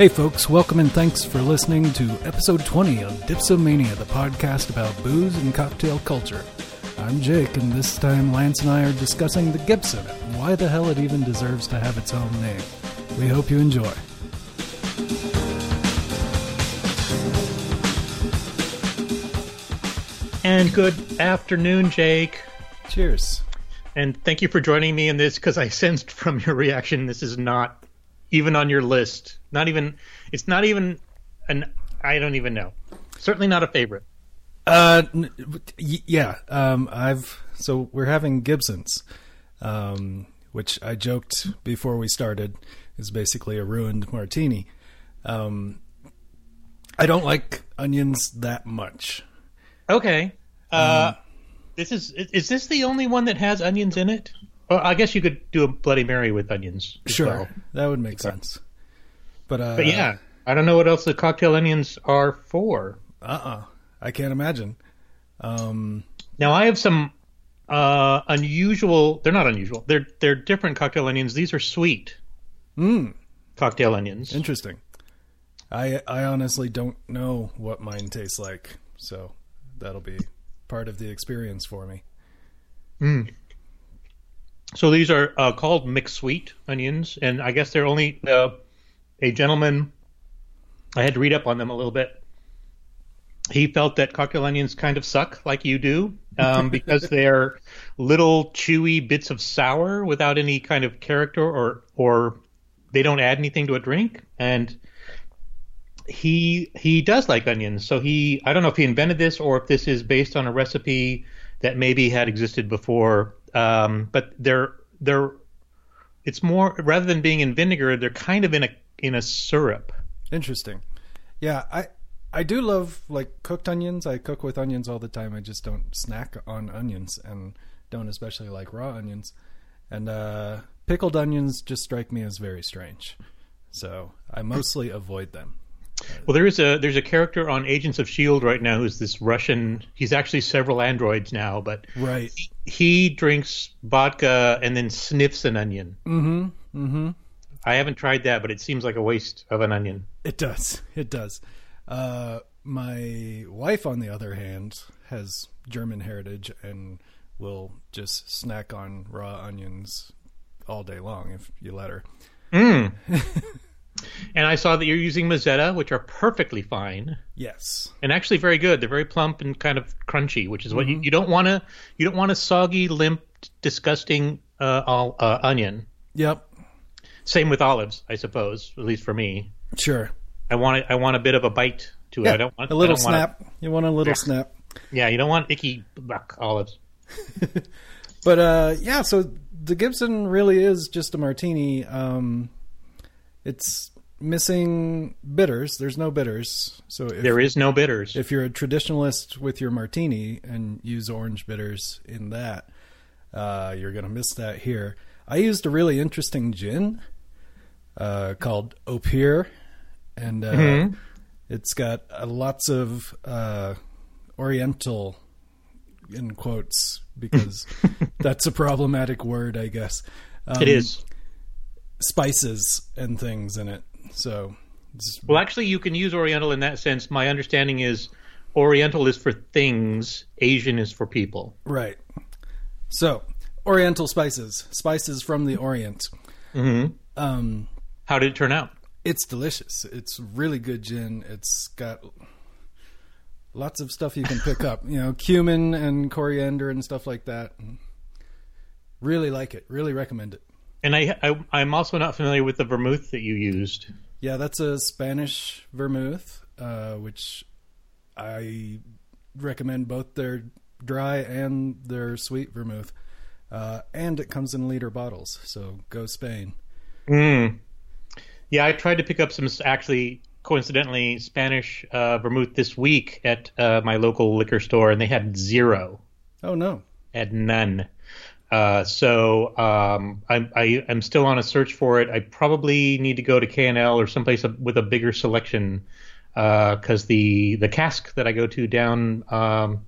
Hey, folks, welcome and thanks for listening to episode 20 of Dipsomania, the podcast about booze and cocktail culture. I'm Jake, and this time Lance and I are discussing the Gibson and why the hell it even deserves to have its own name. We hope you enjoy. And good afternoon, Jake. Cheers. And thank you for joining me in this because I sensed from your reaction this is not even on your list. Not even, it's not even an, I don't even know. Certainly not a favorite. Uh, n- y- yeah. Um, I've so we're having Gibsons, um, which I joked before we started is basically a ruined martini. Um, I don't like onions that much. Okay. Uh, this is, is this the only one that has onions in it? Well, I guess you could do a Bloody Mary with onions. as Sure, well. that would make sense. But uh, But yeah, I don't know what else the cocktail onions are for. uh, uh I can't imagine. Um, Now I have some uh, unusual. They're not unusual. They're they're different cocktail onions. These are sweet mm, cocktail onions. interesting. I I honestly don't know what mine tastes like, so that'll be part of the experience for me. So these are uh, called mixed sweet onions, and I guess they're only uh, a gentleman. I had to read up on them a little bit. He felt that cocktail onions kind of suck, like you do, um, because they're little chewy bits of sour without any kind of character, or or they don't add anything to a drink. And he he does like onions, so he I don't know if he invented this or if this is based on a recipe that maybe had existed before. Um, but they're they're it's more rather than being in vinegar, they're kind of in a in a syrup. Interesting. Yeah, I I do love like cooked onions. I cook with onions all the time. I just don't snack on onions and don't especially like raw onions. And uh pickled onions just strike me as very strange. So, I mostly avoid them. Well, there is a there's a character on Agents of Shield right now who's this Russian. He's actually several androids now, but Right. he drinks vodka and then sniffs an onion. Mm-hmm. Mm-hmm. I haven't tried that, but it seems like a waste of an onion. It does. It does. Uh, my wife, on the other hand, has German heritage and will just snack on raw onions all day long if you let her. Mm. and I saw that you're using Mezzetta, which are perfectly fine Yes. and actually very good. They're very plump and kind of crunchy, which is what you, you don't want to. You don't want a soggy, limp, disgusting uh, all, uh, onion. Yep. Same with olives, I suppose. At least for me, Sure. I want it, I want a bit of a bite to it. Yeah, I don't want a little don't want snap. You want a little snap. yeah, you don't want icky ugh, olives. But uh, yeah, so the Gibson really is just a martini. Um, it's missing bitters. There's no bitters. So if, There is no bitters. if you're a traditionalist with your martini and use orange bitters in that, uh, you're going to miss that here. I used a really interesting gin uh, called Opihr, and uh, Mhm. it's got uh, lots of uh, Oriental in quotes because that's a problematic word, I guess. Um, it is. spices and things in it. So, Well, actually, you can use Oriental in that sense. My understanding is Oriental is for things, Asian is for people. right. So, Oriental spices, spices from the Orient. hmm Um, How did it turn out? it's delicious. It's really good gin. It's got lots of stuff you can pick up. You know, cumin and coriander and stuff like that. Really like it. Really recommend it. And I, I, I'm also not familiar with the vermouth that you used. Yeah, that's a Spanish vermouth, uh, which I recommend both their dry and their sweet vermouth. Uh, and it comes in liter bottles, so go Spain. Mm. Yeah, I tried to pick up some actually coincidentally Spanish uh, vermouth this week at uh, my local liquor store, and they had zero, Oh no, had none. Uh, so um, I, I, I'm still on a search for it. I probably need to go to K&L or someplace with a bigger selection because the the cask that I go to down um,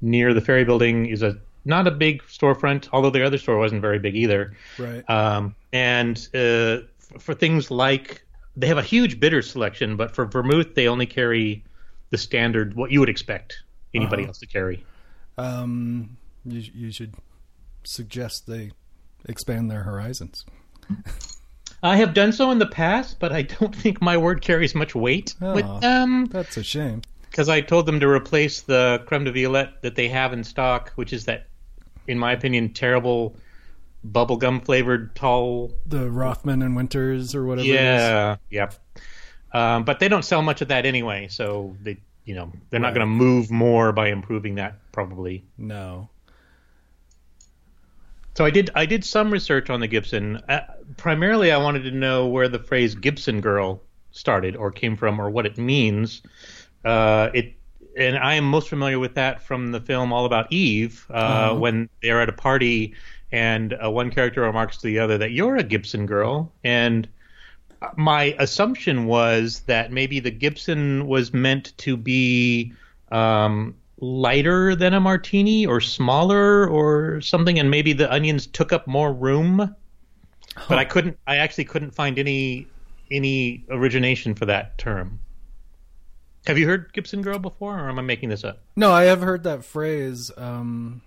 near the ferry building is a not a big storefront, although the other store wasn't very big either. right? Um, and uh, f- for things like they have a huge bitter selection, but for vermouth they only carry the standard what you would expect anybody Uh-huh. else to carry. Um, you, you should suggest they expand their horizons. I have done so in the past, but I don't think my word carries much weight with Oh. them That's a shame. because I told them to replace the creme de violette that they have in stock, which is that, in my opinion, terrible bubblegum flavored tall. The Rothman and Winters or whatever. Yeah, yep. Um, but they don't sell much of that anyway, so they, you know, they're not going to move more by improving that probably. No. So I did I did some research on the Gibson. Uh, primarily, I wanted to know where the phrase "Gibson girl" started or came from, or what it means. Uh, it and I am most familiar with that from the film All About Eve, uh, Uh-huh. when they're at a party and uh, one character remarks to the other that you're a Gibson girl, and my assumption was that maybe the Gibson was meant to be um, lighter than a martini or smaller or something, and maybe the onions took up more room. But I couldn't. I actually couldn't find any any origination for that term. Have you heard Gibson girl before, or am I making this up? No, I have heard that phrase. Um,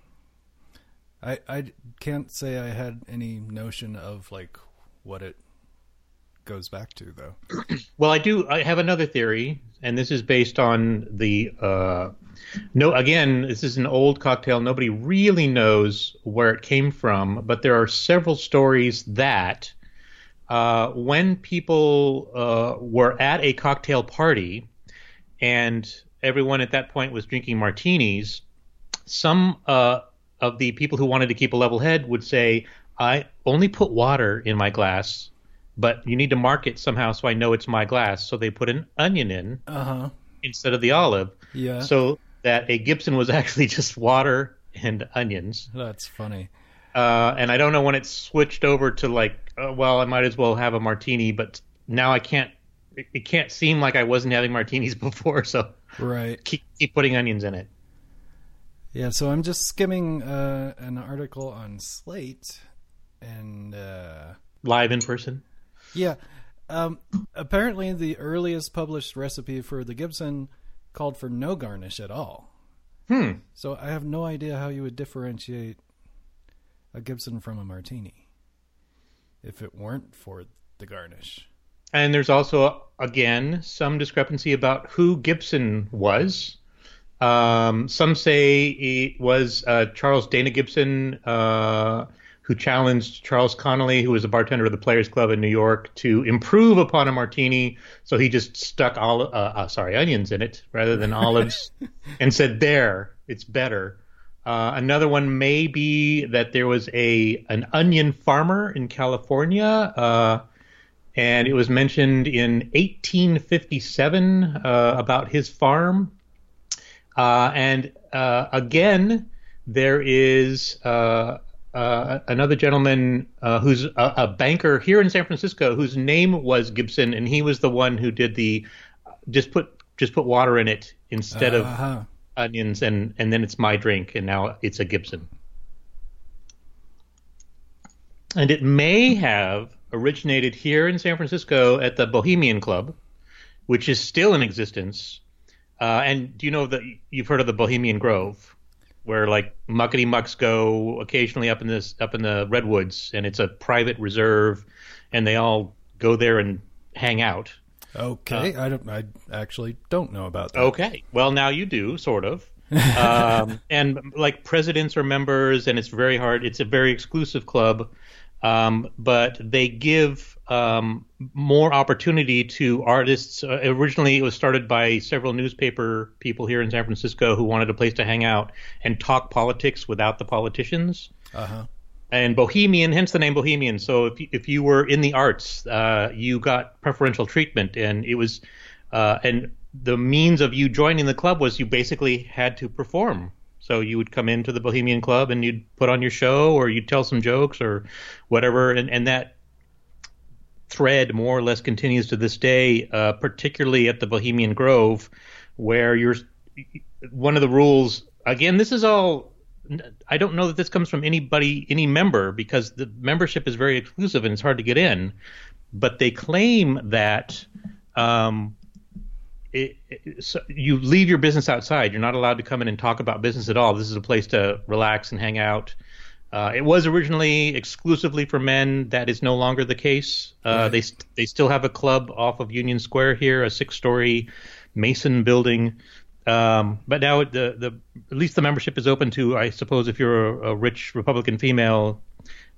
I I can't say I had any notion of like what it goes back to though. Well, I do. I have another theory, and this is based on the. Uh, no, again, this is an old cocktail. Nobody really knows where it came from, but there are several stories that uh, when people uh, were at a cocktail party and everyone at that point was drinking martinis, some uh, of the people who wanted to keep a level head would say, I only put water in my glass, but you need to mark it somehow so I know it's my glass. So they put an onion in Uh huh. instead of the olive, Yeah. so that a Gibson was actually just water and onions. that's funny. Uh, and I don't know when it switched over to like, uh, well, I might as well have a martini, but now I can't. It, it can't seem like I wasn't having martinis before, so Right. keep keep putting onions in it. Yeah. So I'm just skimming uh, an article on Slate, and uh, Live in person. Yeah, um, apparently the earliest published recipe for the Gibson called for no garnish at all. Hmm. So I have no idea how you would differentiate a Gibson from a martini if it weren't for the garnish. And there's also, again, some discrepancy about who Gibson was. Um, some say it was uh, Charles Dana Gibson, uh, who challenged Charles Connolly, who was a bartender of the Players Club in New York, to improve upon a martini. So he just stuck all, uh, uh, sorry, onions in it rather than olives, and said, "There, it's better." Uh, another one may be that there was a an onion farmer in California. Uh, and it was mentioned in 1857 uh, about his farm. Uh, and uh, again, there is uh, uh, another gentleman uh, who's a, a banker here in San Francisco whose name was Gibson, and he was the one who did the just put just put water in it instead of Uh-huh. onions, and and then it's my drink, and now it's a Gibson. And it may have originated here in San Francisco at the Bohemian Club, which is still in existence. Uh, and do you know that you've heard of the Bohemian Grove, where like muckety mucks go occasionally up in this up in the redwoods, and it's a private reserve, and they all go there and hang out. Okay, I don't. I actually don't know about that. Okay. Well, now you do, sort of. um, and like presidents are members, and it's very hard. It's a very exclusive club, um, but they give um, more opportunity to artists. Uh, originally, it was started by several newspaper people here in San Francisco who wanted a place to hang out and talk politics without the politicians Uh huh. and Bohemian, hence the name Bohemian. So if you, if you were in the arts, uh, you got preferential treatment, and it was, uh, and the means of you joining the club was you basically had to perform. So you would come into the Bohemian Club and you'd put on your show, or you'd tell some jokes, or whatever, and and that thread more or less continues to this day, uh, particularly at the Bohemian Grove, where you're one of the rules. Again, this is all I don't know that this comes from anybody, any member, because the membership is very exclusive and it's hard to get in. But they claim that um, it, it, so you leave your business outside. You're not allowed to come in and talk about business at all. This is a place to relax and hang out. Uh, it was originally exclusively for men. That is no longer the case. Uh. They they still have a club off of Union Square here, a six-story Mason building. Um, but now the the at least the membership is open to, I suppose, if you're a, a rich Republican female,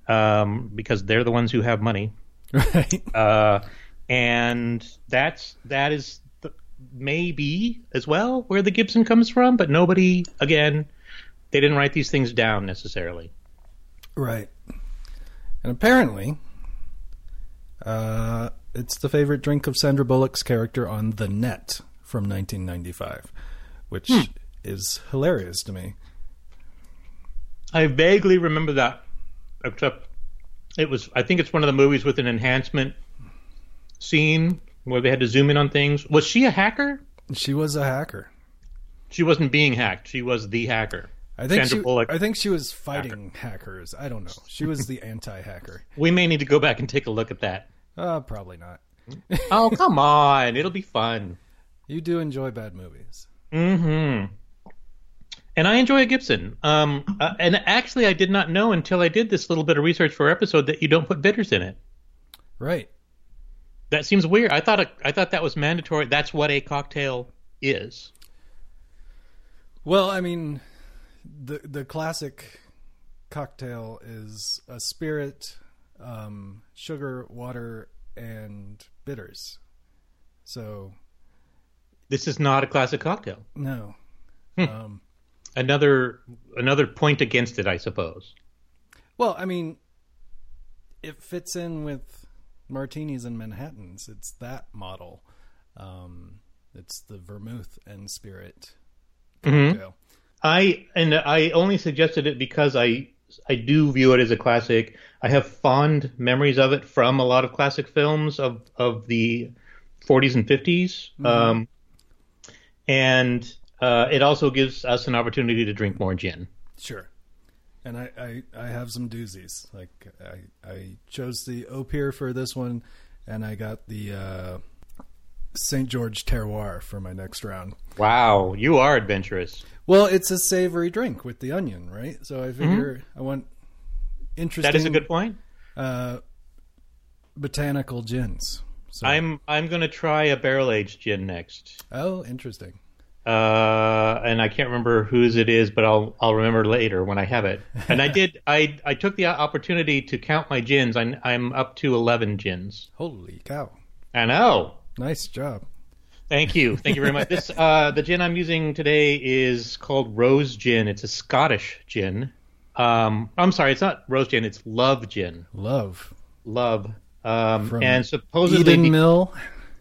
um, because they're the ones who have money. Right. Uh, and that's that is maybe as well where the Gibson comes from, but nobody again, they didn't write these things down necessarily. Right. And apparently, uh, it's the favorite drink of Sandra Bullock's character on The Net from 1995, which hmm. is hilarious to me. I vaguely remember that, except it was. I think it's one of the movies with an enhancement scene where they had to zoom in on things. Was she a hacker? She was a hacker. She wasn't being hacked. She was the hacker. I think Sandra she. Bullock, I think she was fighting hacker. hackers. I don't know. She was the anti-hacker. We may need to go back and take a look at that. Uh, probably not. oh come on! It'll be fun. You do enjoy bad movies. Mm-hmm. And I enjoy a Gibson. Um, uh, and actually, I did not know until I did this little bit of research for our episode that you don't put bitters in it. Right. That seems weird. I thought I thought that was mandatory. That's what a cocktail is. Well, I mean, the the classic cocktail is a spirit, um, sugar, water, and bitters. So this is not a classic cocktail. No. Hmm. Um, another another point against it, I suppose. Well, I mean, it fits in with martinis and Manhattans. It's that model. Um, it's the vermouth and spirit mm-hmm. I and I only suggested it because I I do view it as a classic. I have fond memories of it from a lot of classic films of of the 40s and 50s. Mm-hmm. Um, and uh, it also gives us an opportunity to drink more gin. Sure. And I, I, I have some doozies. Like I, I chose the Opihr for this one, and I got the uh, St. George Terroir for my next round. Wow, you are adventurous. Well, it's a savory drink with the onion, right? So I figure mm-hmm. I want interesting. That is a good point. Uh, botanical gins. So. I'm I'm going to try a barrel aged gin next. Oh, interesting. Uh, and I can't remember whose it is, but I'll I'll remember later when I have it. And I did I I took the opportunity to count my gins. I'm I'm up to eleven gins. Holy cow! I know. Nice job. Thank you. Thank you very much. This uh, the gin I'm using today is called Rose Gin. It's a Scottish gin. Um, I'm sorry, it's not Rose Gin. It's Love Gin. Love. Love. Um, and supposedly Eden Mill.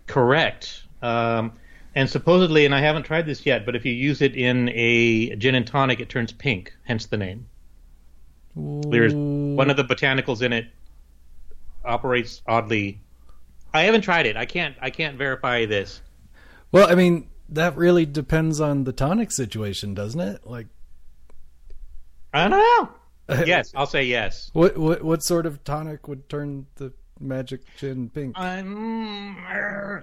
Correct. Um, and supposedly, and I haven't tried this yet, but if you use it in a gin and tonic, it turns pink. Hence the name. Ooh. There's one of the botanicals in it operates oddly. I haven't tried it. I can't. I can't verify this. Well, I mean, that really depends on the tonic situation, doesn't it? Like, I don't know. yes, I'll say yes. What what what sort of tonic would turn the magic gin pink? I'm,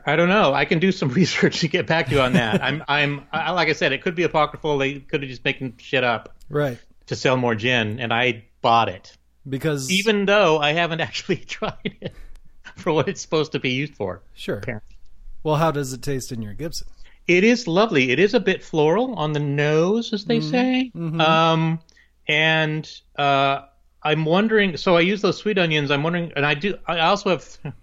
I don't know. I can do some research to get back to you on that. I'm I'm I, like I said, it could be apocryphal. They could have just making shit up, right, to sell more gin, and I bought it because even though I haven't actually tried it for what it's supposed to be used for. Sure. Apparently. Well, how does it taste in your Gibson? It is lovely. It is a bit floral on the nose, as they mm-hmm. say. Mm-hmm. Um, and uh, I'm wondering. So I use those sweet onions. I'm wondering, and I do. I also have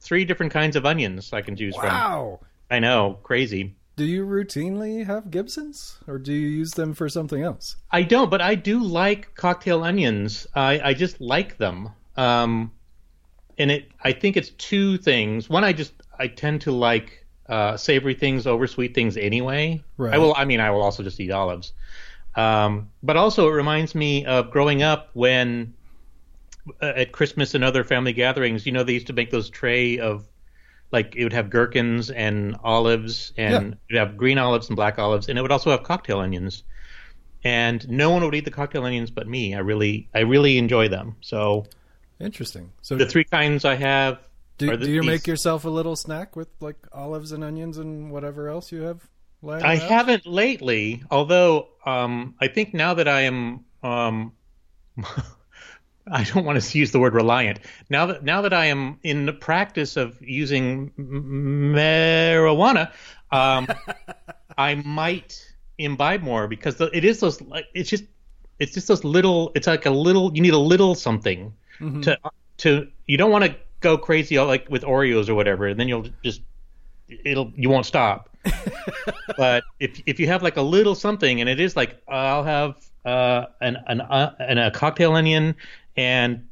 three different kinds of onions I can choose wow. from. Wow! I know, crazy. Do you routinely have Gibsons, or do you use them for something else? I don't, but I do like cocktail onions. I, I just like them. Um, and it, I think it's two things. One, I just I tend to like uh, savory things over sweet things anyway. Right. I will. I mean, I will also just eat olives. Um, but also, it reminds me of growing up when uh, at Christmas and other family gatherings, you know, they used to make those tray of like it would have gherkins and olives, and yeah. have green olives and black olives, and it would also have cocktail onions. and no one would eat the cocktail onions but me. I really, I really enjoy them. So Interesting. So the three kinds I have. do, the- do you these- make yourself a little snack with like olives and onions and whatever else you have? I around? haven't lately, although um, I think now that I am, um, I don't want to use the word reliant. Now that now that I am in the practice of using m- marijuana, um, I might imbibe more because the, it is those. like It's just it's just those little. It's like a little. You need a little something to to. You don't want to go crazy like with Oreos or whatever, and then you'll just it'll you won't stop but if if you have like a little something, and it is like uh, I'll have uh, an an uh, and a cocktail onion, and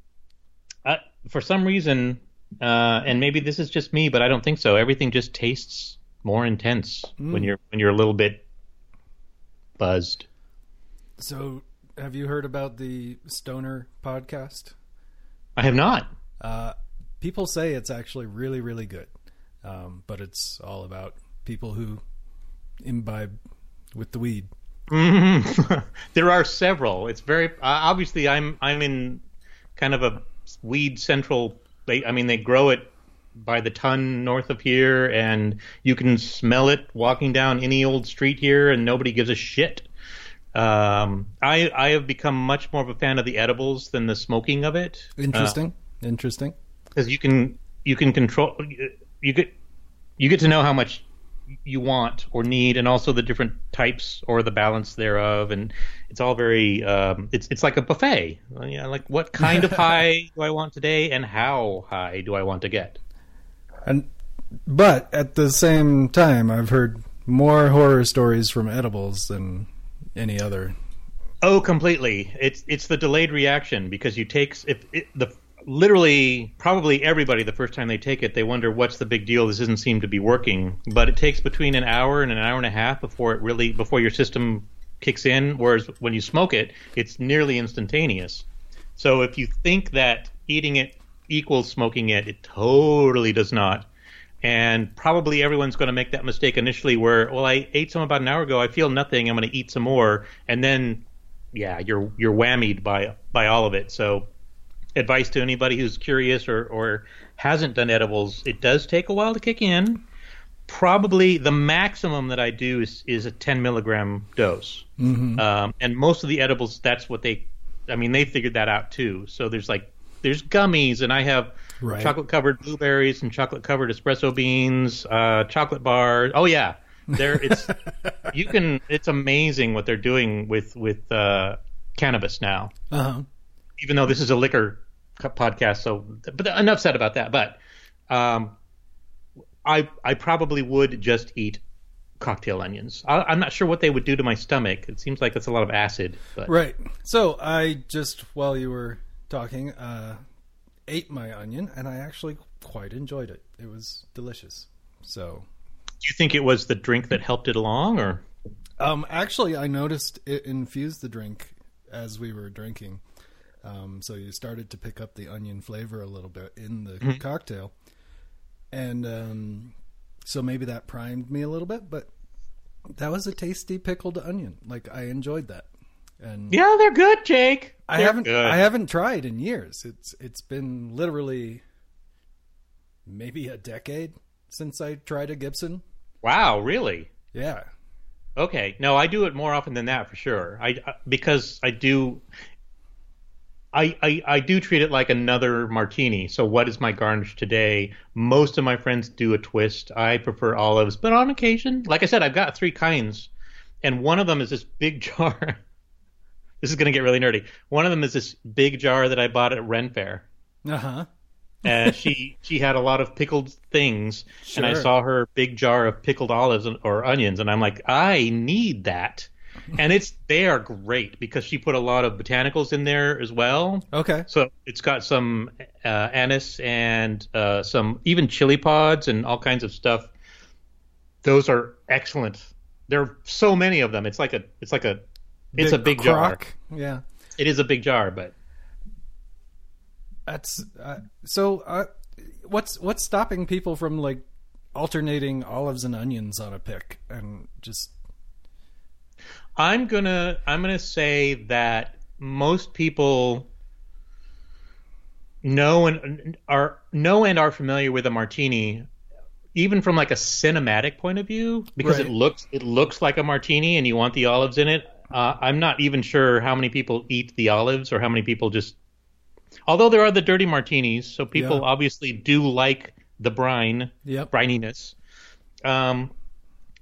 uh, for some reason, uh, and maybe this is just me, but I don't think so. Everything just tastes more intense when you're when you're a little bit buzzed. So, have you heard about the Stoner podcast? I have not. Uh, people say it's actually really, really good, um, but it's all about people who imbibe with the weed. Mhm. there are several. It's very uh, obviously I'm I'm in kind of a weed central. They, I mean, they grow it by the ton north of here, and you can smell it walking down any old street here, and nobody gives a shit. Um, I I have become much more of a fan of the edibles than the smoking of it. Interesting. Interesting. because you can you can control you get you get to know how much you want or need and also the different types or the balance thereof and it's all very um, it's it's like a buffet Uh, yeah like what kind of high do i want today and how high do i want to get And but at the same time, I've heard more horror stories from edibles than any other. Oh, completely. It's it's the delayed reaction because you take if it, the literally probably everybody the first time they take it they wonder what's the big deal. This doesn't seem to be working. But it takes between an hour and an hour and a half before it really before your system kicks in. Whereas when you smoke it it's nearly instantaneous. So if you think that eating it equals smoking it it totally does not. And probably everyone's going to make that mistake initially where well i ate some about an hour ago i feel nothing i'm going to eat some more. And then yeah you're you're whammied by by all of it. So advice to anybody who's curious or or hasn't done edibles it does take a while to kick in. Probably the maximum that i do is is a 10 milligram dose. Um, and most of the edibles that's what they i mean they figured that out too. So there's like there's gummies and i have Right. chocolate covered blueberries and chocolate covered espresso beans uh, chocolate bars. Oh yeah. There it's you can it's amazing what they're doing with with uh, cannabis now. Uh huh. Even though this is a liquor podcast so but enough said about that but um, i i probably would just eat cocktail onions I, i'm not sure what they would do to my stomach it seems like it's a lot of acid but Right. So I just while you were talking, uh, ate my onion, and I actually quite enjoyed it. It was delicious. So, do you think it was the drink that helped it along or um, actually, I noticed it infused the drink as we were drinking. Um, so you started to pick up the onion flavor a little bit in the cocktail, and um, so maybe that primed me a little bit. But that was a tasty pickled onion. Like I enjoyed that, and yeah they're good jake I They're haven't good. I haven't tried in years. It's it's been literally maybe a decade since I tried a Gibson. wow really Yeah. Okay. No, I do it more often than that for sure. I I- because I do. I, I I do treat it like another martini. So what is my garnish today? Most of my friends do a twist. I prefer olives, but on occasion, like I said, I've got three kinds, and one of them is this big jar. this is going to get really nerdy. One of them is this big jar that I bought at Ren Fair. Uh huh. Uh, she she had a lot of pickled things, and I saw her big jar of pickled olives and, or onions, and I'm like, I need that. And it's they are great because she put a lot of botanicals in there as well. Okay. So it's got some uh, anise and uh, some even chili pods and all kinds of stuff. Those are excellent. There are so many of them. It's like a it's like a it's a big jar. Yeah. It is a big jar, but That's uh, so. Uh, what's what's stopping people from like alternating olives and onions on a pick and just I'm gonna I'm gonna say that most people know and are know and are familiar with a martini, even from like a cinematic point of view, because Right. it looks it looks like a martini, and you want the olives in it. Uh, I'm not even sure how many people eat the olives or how many people just. Although there are the dirty martinis, so people Yeah. obviously do like the brine Yep. brininess. Um,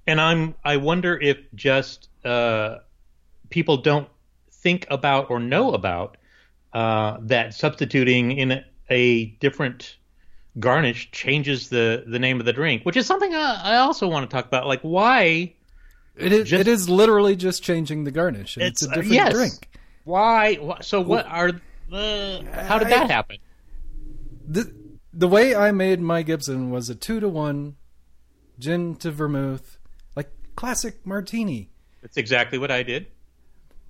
and I'm I wonder if just uh, people don't think about or know about uh, that substituting in a, different garnish changes the the name of the drink, which is something I, I also want to talk about. Like why It is. Just- it is literally just changing the garnish. and It's, It's, a uh, different yes. drink. why, so what are uh, how did that happen? The the way I made my Gibson was a two to one, gin to vermouth, like classic martini. That's exactly what I did.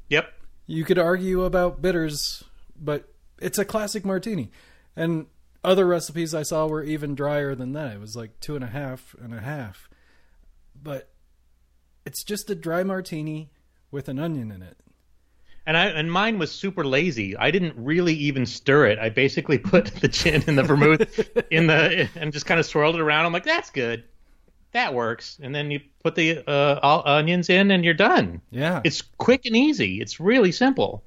Yep. You could argue about bitters, but it's a classic martini. And other recipes I saw were even drier than that. It was like two and a half and a half. But it's just a dry martini with an onion in it. And I and mine was super lazy. I didn't really even stir it. I basically put the gin and the vermouth in the and just kind of swirled it around. I'm like, that's good, that works. And then you put the uh, all onions in, and you're done. Yeah. It's quick and easy. It's really simple.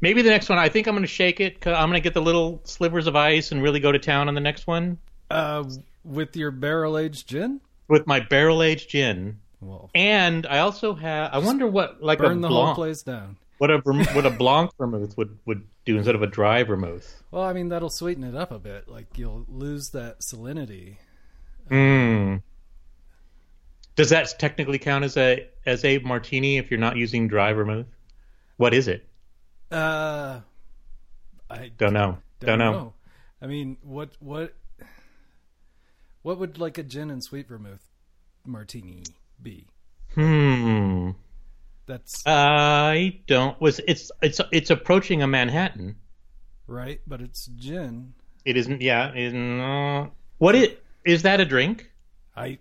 Maybe the next one, I think I'm going to shake it. i I'm going to get the little slivers of ice and really go to town on the next one uh, with your barrel aged gin? with my barrel aged gin. Well, And I also have. I wonder what like a burn the whole place down. what a what a blanc vermouth would would do instead of a dry vermouth. Well, I mean, that'll sweeten it up a bit. Like, you'll lose that salinity. Mm. Does that technically count as a as a martini if you're not using dry vermouth? What is it? Uh, I Don't know. Don't, know. I mean, what what what would like a gin and sweet vermouth martini be? Hmm. That's I don't. Was it's it's it's approaching a Manhattan. right, but it's gin. It isn't. Yeah. It, uh, what it is that a drink? I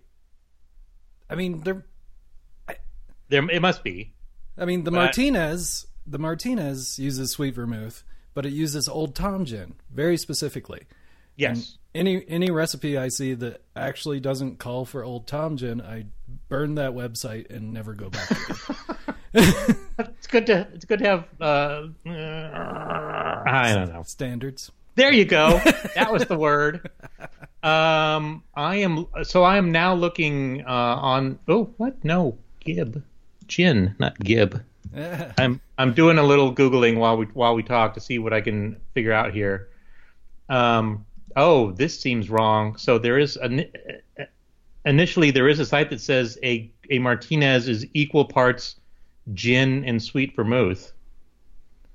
I mean, there. There. It must be. I mean, the But- Martinez, the Martinez uses sweet vermouth, but it uses Old Tom gin very specifically. Yes. Any any recipe I see that actually doesn't call for Old Tom gin, I burn that website and never go back. to it. It's good to it's good to have. Uh, uh, I don't know. Standards. There you go. That was the word. Um, I am so I am now looking uh, on. Oh, what? No, Gib, gin, not Gib. I'm I'm doing a little googling while we while we talk to see what I can figure out here. Um, oh, this seems wrong. So there is an initially there is a site that says a a Martinez is equal parts gin and sweet vermouth.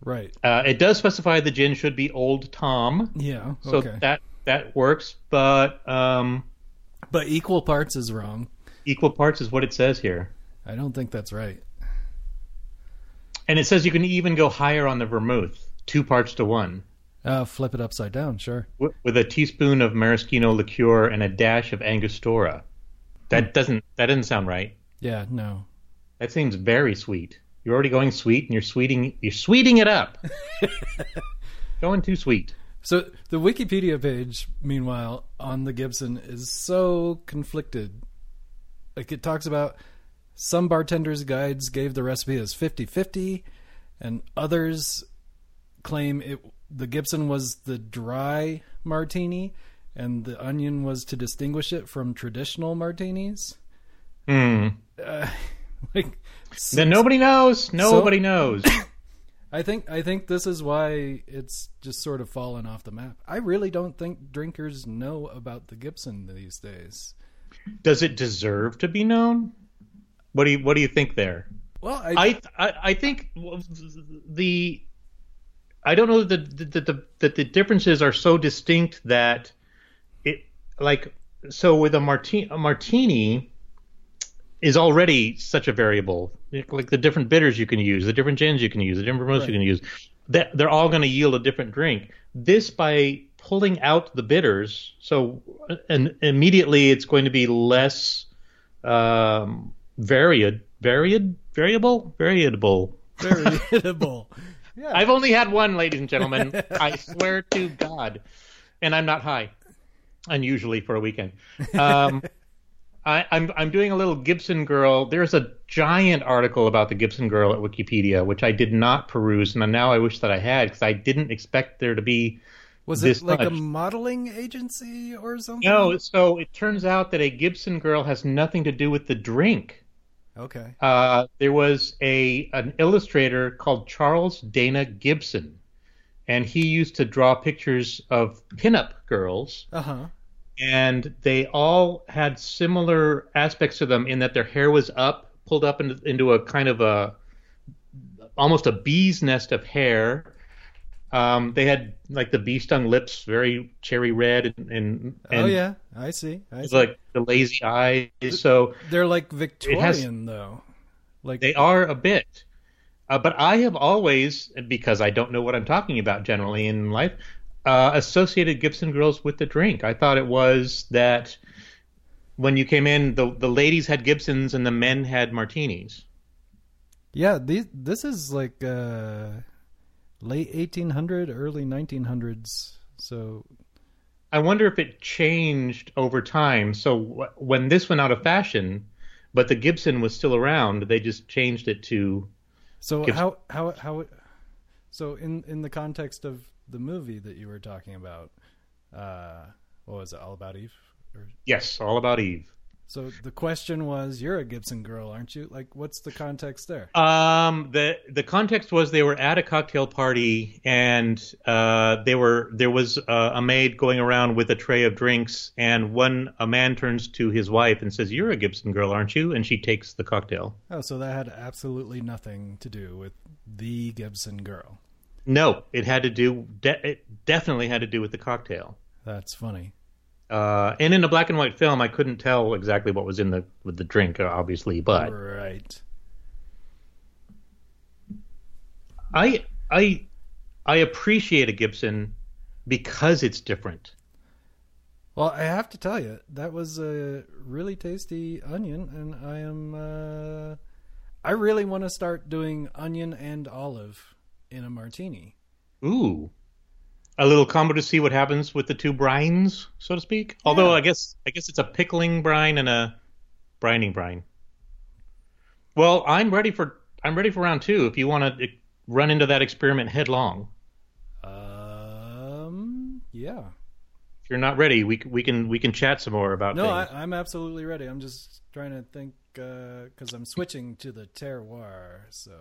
Right. Uh, it does specify the gin should be Old Tom. Yeah. So Okay. that that works, but um, but equal parts is wrong. equal parts is what it says here, I don't think that's right. and it says you can even go higher on the vermouth, two parts to one, Uh, flip it upside down. Sure. wi- with a teaspoon of maraschino liqueur and a dash of Angostura. That doesn't that doesn't sound right. Yeah. No. That seems very sweet. You're already going sweet, and you're sweeting you're sweeting it up. going too sweet. So the Wikipedia page, meanwhile, on the Gibson is so conflicted. Like it talks about some bartenders' guides gave the recipe as 50-50 and others claim it the Gibson was the dry martini and the onion was to distinguish it from traditional martinis. Hmm. Uh, like Then nobody knows. Nobody knows. I think I think this is why it's just sort of fallen off the map. I really don't think drinkers know about the Gibson these days. Does it deserve to be known? What do you What do you think there? Well, I, I I, I think the I don't know that the, that the that the differences are so distinct that it like so with a martini a martini is already such a variable like the different bitters you can use the different gins you can use the different vermouths you can use that they're all going to yield a different drink this by pulling out the bitters so and immediately it's going to be less um, varied varied, variable, variable. Variable. Yeah. I've only had one, ladies and gentlemen. I swear to God, and I'm not high, unusually for a weekend. Um, I, I'm I'm doing a little Gibson girl. There's a giant article about the Gibson girl at Wikipedia, which I did not peruse, and now I wish that I had because I didn't expect there to be. Was it like a modeling agency or something? No, so it turns out that a Gibson girl has nothing to do with the drink. Okay. Uh, there was a an illustrator called Charles Dana Gibson, and he used to draw pictures of pinup girls, Uh huh. And they all had similar aspects to them in that their hair was up, pulled up into, into a kind of a almost a bee's nest of hair. Um, they had like the bee stung lips, very cherry red, and, and, and oh yeah, I see. I see. like the lazy eyes. So They're like Victorian though. Like They are a bit. Uh, but I have always, because I don't know what I'm talking about generally in life, uh, associated Gibson girls with the drink. I thought it was that when you came in, the the ladies had Gibsons and the men had martinis. yeah, these this is like uh late 1800, early 1900s. So I wonder if it changed over time. So w- when this went out of fashion, but the Gibson was still around, they just changed it to so Gives- how how how so in in the context of the movie that you were talking about, uh what was it all about Eve? Or, yes, all about Eve. so the question was, you're a Gibson girl, aren't you? Like, what's the context there? Um, the the context was they were at a cocktail party and uh, they were there was uh, a maid going around with a tray of drinks and one a man turns to his wife and says, "You're a Gibson girl, aren't you?" And she takes the cocktail. Oh, so that had absolutely nothing to do with the Gibson girl. No, it had to do. De- it definitely had to do with the cocktail. That's funny. Uh, and in a black and white film, I couldn't tell exactly what was in the with the drink, obviously, but Right. I I I appreciate a Gibson because it's different. Well, I have to tell you, that was a really tasty onion, and I am. Uh, I really want to start doing onion and olive in a martini. Ooh. A little combo to see what happens with the two brines, so to speak. Although I guess I guess it's a pickling brine and a brining brine. Well, I'm ready for I'm ready for round two. If you want to run into that experiment headlong, Um. Yeah. if you're not ready, we we can we can chat some more about No, I. I'm absolutely ready. I'm just trying to think because I'm switching to the terroir. So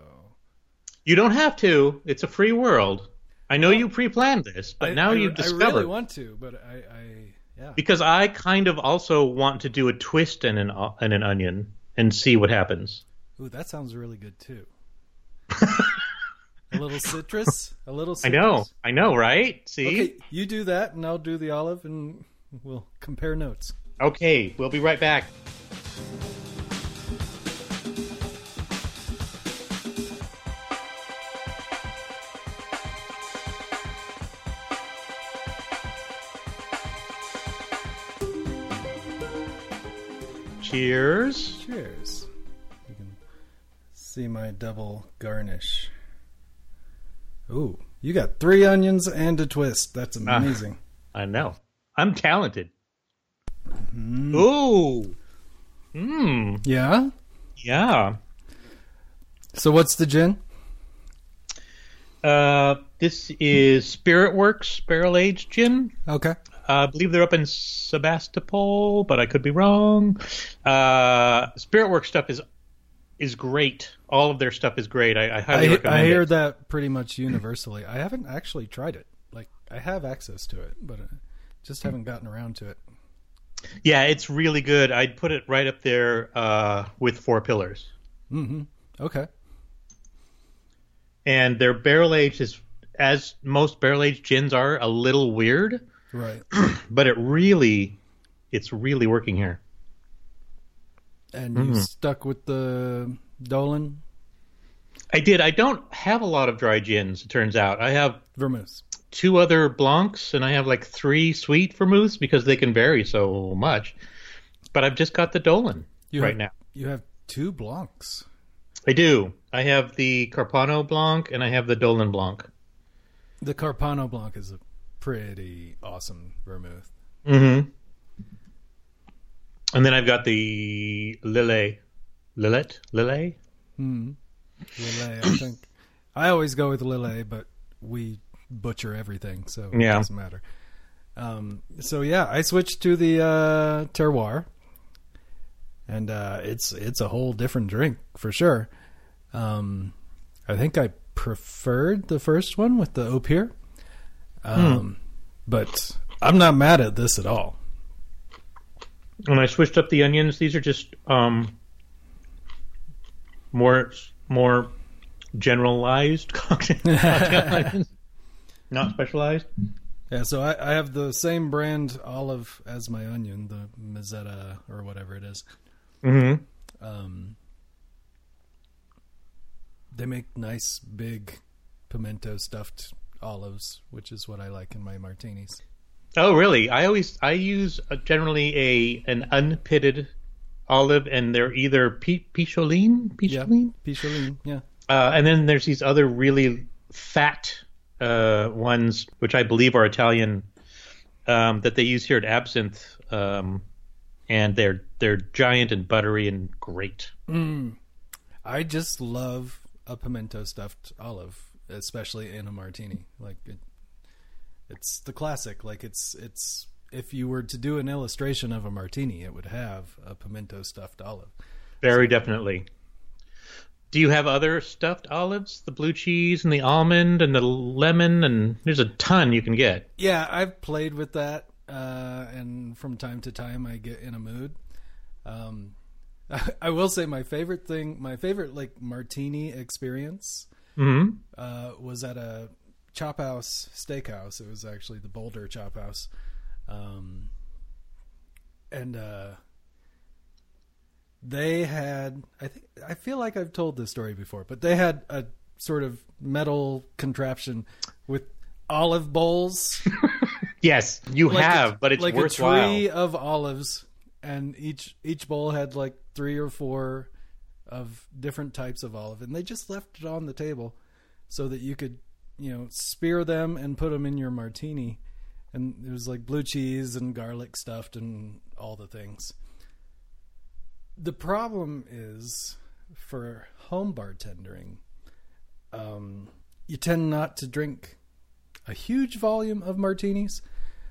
you don't have to. It's a free world. I know you pre-planned this, but I, now I, you've discovered. I really want to, but I, I yeah. because I kind of also want to do a twist in an in an onion and see what happens. Ooh, that sounds really good too. a little citrus, a little. I know, I know, right? See? Okay, you do that, and I'll do the olive, and we'll compare notes. Okay, we'll be right back. Cheers. Cheers. You can see my double garnish. Ooh, you got three onions and a twist. That's Ah. amazing. I know. I'm talented. Ooh. Mmm. yeah. Yeah. So what's the gin? Uh, this is Spirit Works Barrel Aged Gin. Okay. Uh, I believe they're up in Sebastopol, but I could be wrong. Uh, Spirit Works stuff is is great. All of their stuff is great. I, I highly I, recommend I hear it. that pretty much universally. I haven't actually tried it. Like I have access to it, but I just haven't gotten around to it. Yeah, it's really good. I'd put it right up there uh, with Four Pillars. hmm Okay. And their barrel age is, as most barrel aged gins are, a little weird, Right. but it really, it's really working here. And Mm-hmm. you stuck with the Dolin I did. I don't have a lot of dry gins. It turns out I have vermouth. two other blancs and I have like three sweet vermouths because they can vary so much. But I've just got the Dolin You right have, now. You have two blancs. I do. I have the Carpano Blanc and I have the Dolin Blanc. The Carpano Blanc is a pretty awesome vermouth. Mm-hmm. And then I've got the Lillet. Lillet? Lillet? Hmm. Lillet, I think. I always go with Lillet, but we butcher everything, so it Yeah. doesn't matter. Um, so yeah, I switched to the uh, terroir, and uh, it's it's a whole different drink for sure. Um, I think I preferred the first one with the Opihr, um, but I'm not mad at this at all. When I switched up the onions, these are just um, more more generalized cocktail, cocktail onions, not specialized. Yeah, so I, I have the same brand olive as my onion, the Mezzetta or whatever it is. Mm-hmm. Um, they make nice big pimento stuffed olives, which is what I like in my martinis. Oh, really? I always I use uh, generally a an unpitted olive, and they're either pi- picholine, Yeah, picholine, Picholine, yeah. uh, and then there's these other really fat uh, ones, which I believe are Italian, um, that they use here at Absinthe, um, and they're they're giant and buttery and great. Mm. I just love a pimento stuffed olive, especially in a martini. Like it, it's the classic. Like it's it's if you were to do an illustration of a martini, it would have a pimento stuffed olive. Very definitely. Do you have other stuffed olives? The blue cheese and the almond and the lemon, and there's a ton you can get. Yeah, I've played with that, uh, and from time to time I get in a mood. Um, I will say my favorite thing, my favorite like martini experience, hmm uh, was at a chop house steakhouse. It was actually the Boulder Chop House, um, and uh, they had. I think I feel like I've told this story before, but they had a sort of metal contraption with olive bowls. Yes, you like have, a, but it's like worthwhile. a tree of olives, and each each bowl had like three or four of different types of olive, and they just left it on the table so that you could, you know, spear them and put them in your martini, and it was like blue cheese and garlic stuffed and all the things. The problem is for home bartendering, um, you tend not to drink a huge volume of martinis.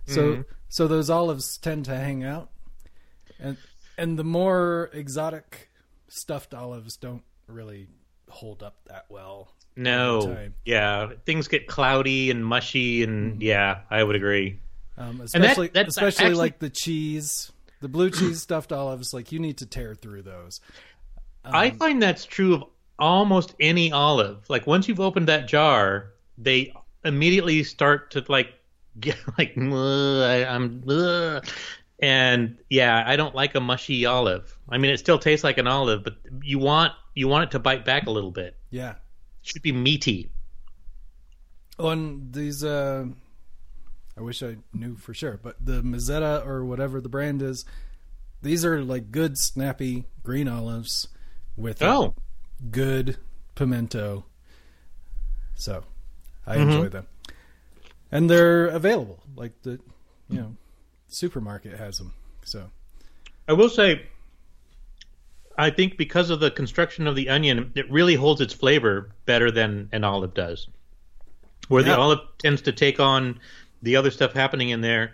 So Mhm. so those olives tend to hang out. And and the more exotic stuffed olives don't really hold up that well. no, yeah, things get cloudy and mushy, and yeah, I would agree. Um, especially that's especially actually- like the cheese, the blue cheese stuffed olives, like you need to tear through those. Um, I find that's true of almost any olive. Like once you've opened that jar, they immediately start to like get like I, I'm ugh." And yeah, I don't like a mushy olive. I mean, it still tastes like an olive, but you want you want it to bite back a little bit. yeah. It should be meaty. On these uh I wish I knew for sure, but the Mezzetta or whatever the brand is, these are like good snappy green olives with Oh, good pimento. So I Mhm. enjoy them. And they're available. Like the you know, supermarket has them. So I will say, I think because of the construction of the onion, it really holds its flavor better than an olive does. Where Yeah. the olive tends to take on the other stuff happening in there,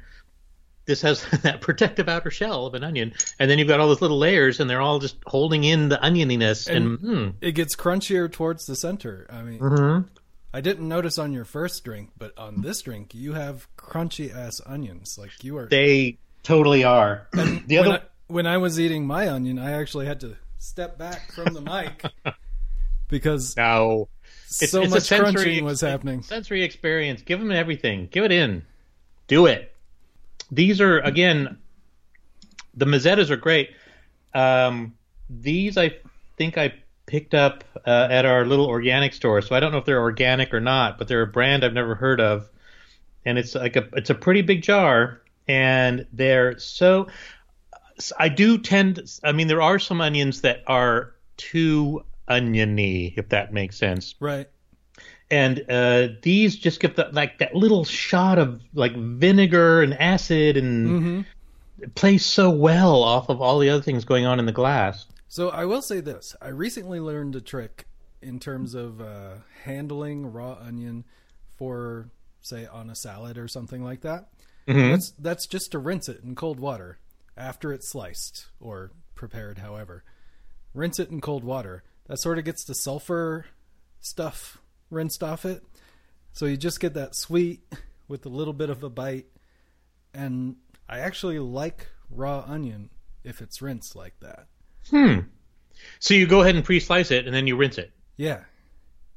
this has that protective outer shell of an onion, and then you've got all those little layers, and they're all just holding in the onioniness. And, mm, it gets crunchier towards the center. I mean, mhm. I didn't notice on your first drink, but on this drink, you have crunchy ass onions. Like you are. they totally are. the when, other, I, when I was eating my onion, I actually had to step back from the mic because no, it's, so it's much crunching was happening. Sensory experience. Give them everything. Give it in. Do it. These are again, the Mezzettas are great. Um, these I think I picked up uh, at our little organic store, so I don't know if they're organic or not, but they're a brand I've never heard of, and it's like a it's a pretty big jar, and they're so. I do tend. I mean, there are some onions that are too oniony, if that makes sense. Right. And uh, these just give the, like that little shot of like vinegar and acid, and Mm-hmm. plays so well off of all the other things going on in the glass. So I will say this: I recently learned a trick in terms of uh, handling raw onion for, say, on a salad or something like that. That's that's just to rinse it in cold water after it's sliced or prepared, however. Rinse it in cold water. That sort of gets the sulfur stuff rinsed off it. So you just get that sweet with a little bit of a bite. And I actually like raw onion if it's rinsed like that. Hmm. So you go ahead and pre-slice it, and then you rinse it. Yeah.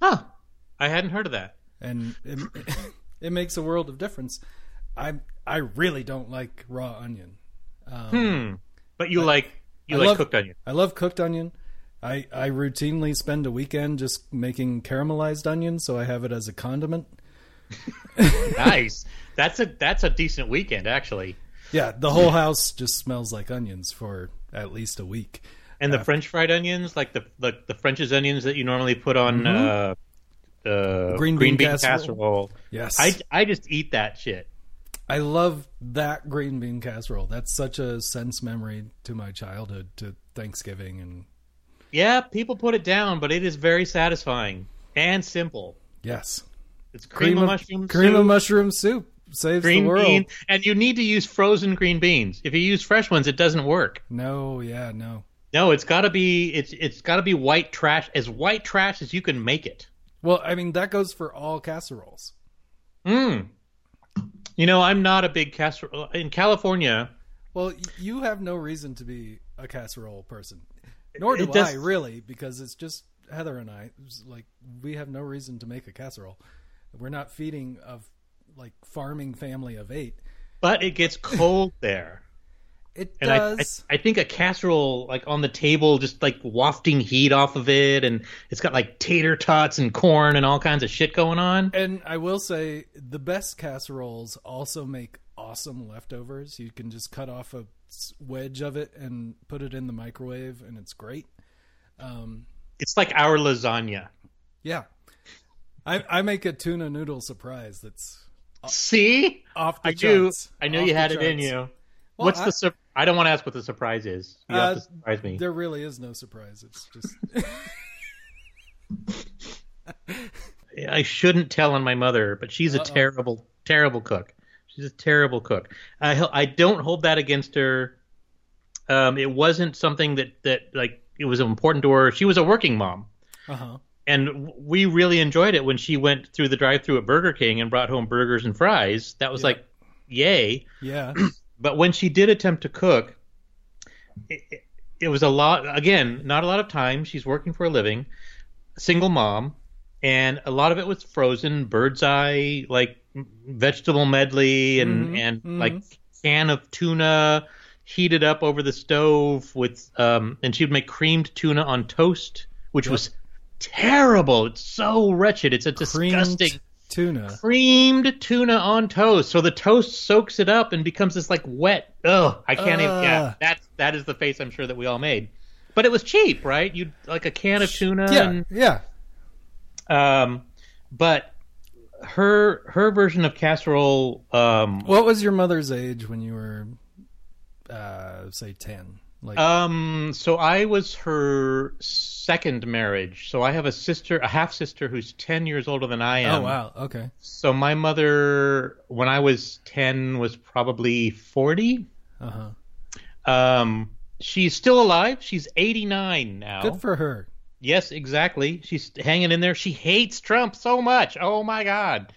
Huh. I hadn't heard of that. and it, it makes a world of difference. I I really don't like raw onion. Um, Hmm. But you like you I like love- cooked onion. I love cooked onion. I I routinely spend a weekend just making caramelized onion, so I have it as a condiment. nice. That's a that's a decent weekend actually. Yeah, the whole house just smells like onions for at least a week. And the French fried onions, like the the, the French's onions that you normally put on uh, uh, Mm-hmm. Green bean casserole. casserole. Yes, I I just eat that shit. I love that green bean casserole. That's such a sense memory to my childhood, to Thanksgiving, and Yeah, people put it down, but it is very satisfying and simple. yes, It's cream, of mushroom cream soup, of mushroom soup saves green the world. bean, and you need to use frozen green beans. If you use fresh ones, it doesn't work. No, yeah, no. No, it's got to be it's it's got to be white trash as white trash as you can make it. Well, I mean that goes for all casseroles. Mm. You know, I'm not a big casserole in California. Well, you have no reason to be a casserole person, nor do does- I really, because it's just Heather and I. Like we have no reason to make a casserole. We're not feeding a like farming family of eight. But it gets cold there. It And I, I, does. I think a casserole like on the table, just like wafting heat off of it, and it's got like tater tots and corn and all kinds of shit going on. and I will say the best casseroles also make awesome leftovers. You can just cut off a wedge of it and put it in the microwave, and it's great. Um, It's like our lasagna. yeah, I, I make a tuna noodle surprise that's See, off the I knew, charts. I knew Off you had it in you. Well, What's I- the sur- I don't want to ask what the surprise is. You Uh, have to surprise me. There really is no surprise. It's just I shouldn't tell on my mother, but she's a Uh-oh. terrible, terrible cook. She's a terrible cook. I I don't hold that against her. Um, it wasn't something that that like it was important to her. She was a working mom, uh huh. and we really enjoyed it when she went through the drive-through at Burger King and brought home burgers and fries. That was Yeah. like, yay! Yeah. But when she did attempt to cook, it, it, it was a lot. Again, not a lot of time. She's working for a living, single mom, and a lot of it was frozen, bird's eye, like vegetable medley, and Mhm, and mhm. like can of tuna heated up over the stove with, um, and she'd make creamed tuna on toast, which Yep. was terrible. It's so wretched. It's a Creamed disgusting tuna. creamed tuna on toast. So the toast soaks it up and becomes this like wet. Ugh, I can't even. Yeah, that's that is the face I'm sure that we all made. But it was cheap, right? You like a can of tuna. Yeah. And, Yeah. um, but her her version of casserole. Um, What was your mother's age when you were, uh, say, ten? Like, um. So I was her second marriage. So I have a sister, a half sister, who's ten years older than I am. oh wow. Okay. So my mother, when I was ten, was probably forty. Uh huh. Um, she's still alive. She's 89 now. Good for her. yes, exactly. She's hanging in there. She hates Trump so much. Oh my god.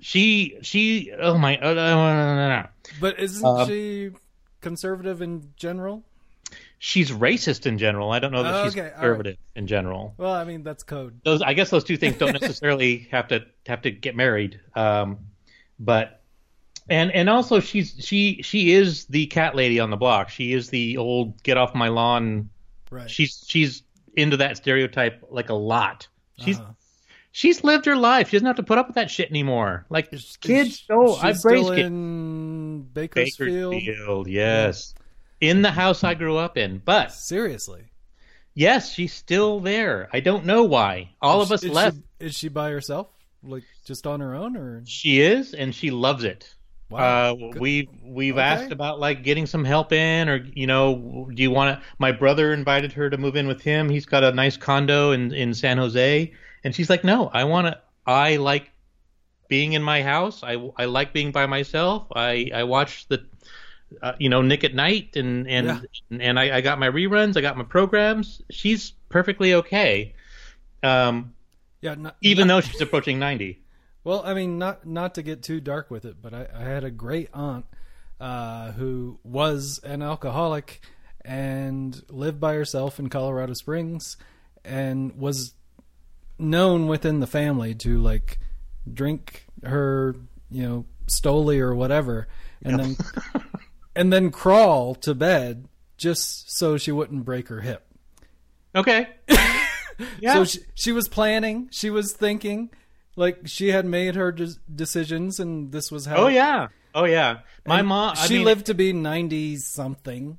She she oh my uh, uh, But isn't Um, she conservative in general? She's racist in general. I don't know that Oh, she's okay, all right. conservative in general. Well, I mean that's code. Those I guess those two things don't necessarily have to have to get married. Um, but and and also she's she she is the cat lady on the block. She is the old get off my lawn Right. she's she's into that stereotype like a lot. She's Uh-huh. she's lived her life. She doesn't have to put up with that shit anymore. Like Is- kids, is- oh, I've raised kids. in Bakersfield. Bakersfield, yes, in the house I grew up in. But Seriously. Yes, she's still there. I don't know why. All of us is left. She, is she by herself, like just on her own, or She is, and she loves it. Wow, Uh, we we've Okay. asked about like getting some help in, or you know, do you want to? My brother invited her to move in with him. He's got a nice condo in in San Jose, and she's like, no, I want to. I like being in my house. I I like being by myself. I I watch the. Uh, you know, Nick at Night, and and Yeah. and I, I got my reruns, I got my programs. She's perfectly okay, um, yeah? Not, even though she's approaching ninety. Well, I mean, not not to get too dark with it, but I, I had a great aunt uh, who was an alcoholic and lived by herself in Colorado Springs, and was known within the family to like drink her, you know, Stoli or whatever, and then and then crawl to bed just so she wouldn't break her hip. Okay. yeah. So she, she was planning, she was thinking, like she had made her decisions, and this was how. Oh yeah. Oh yeah. My and mom. I she mean, lived to be ninety something,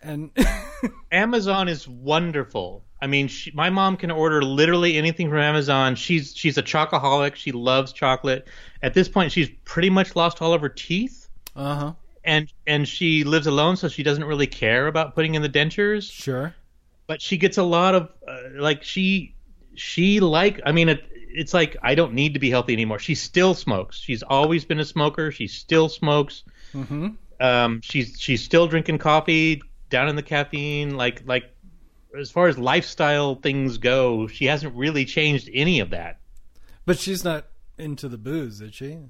and Amazon is wonderful. I mean, she, my mom can order literally anything from Amazon. She's she's a chocoholic. She loves chocolate. At this point, she's pretty much lost all of her teeth, uh huh, and and she lives alone, so she doesn't really care about putting in the dentures. sure, But she gets a lot of uh, like she she like. I mean, it, it's like I don't need to be healthy anymore. She still smokes. She's always been a smoker. She still smokes. hmm um, she's she's still drinking coffee down in the caffeine like like as far as lifestyle things go she hasn't really changed any of that but she's not into the booze, is she?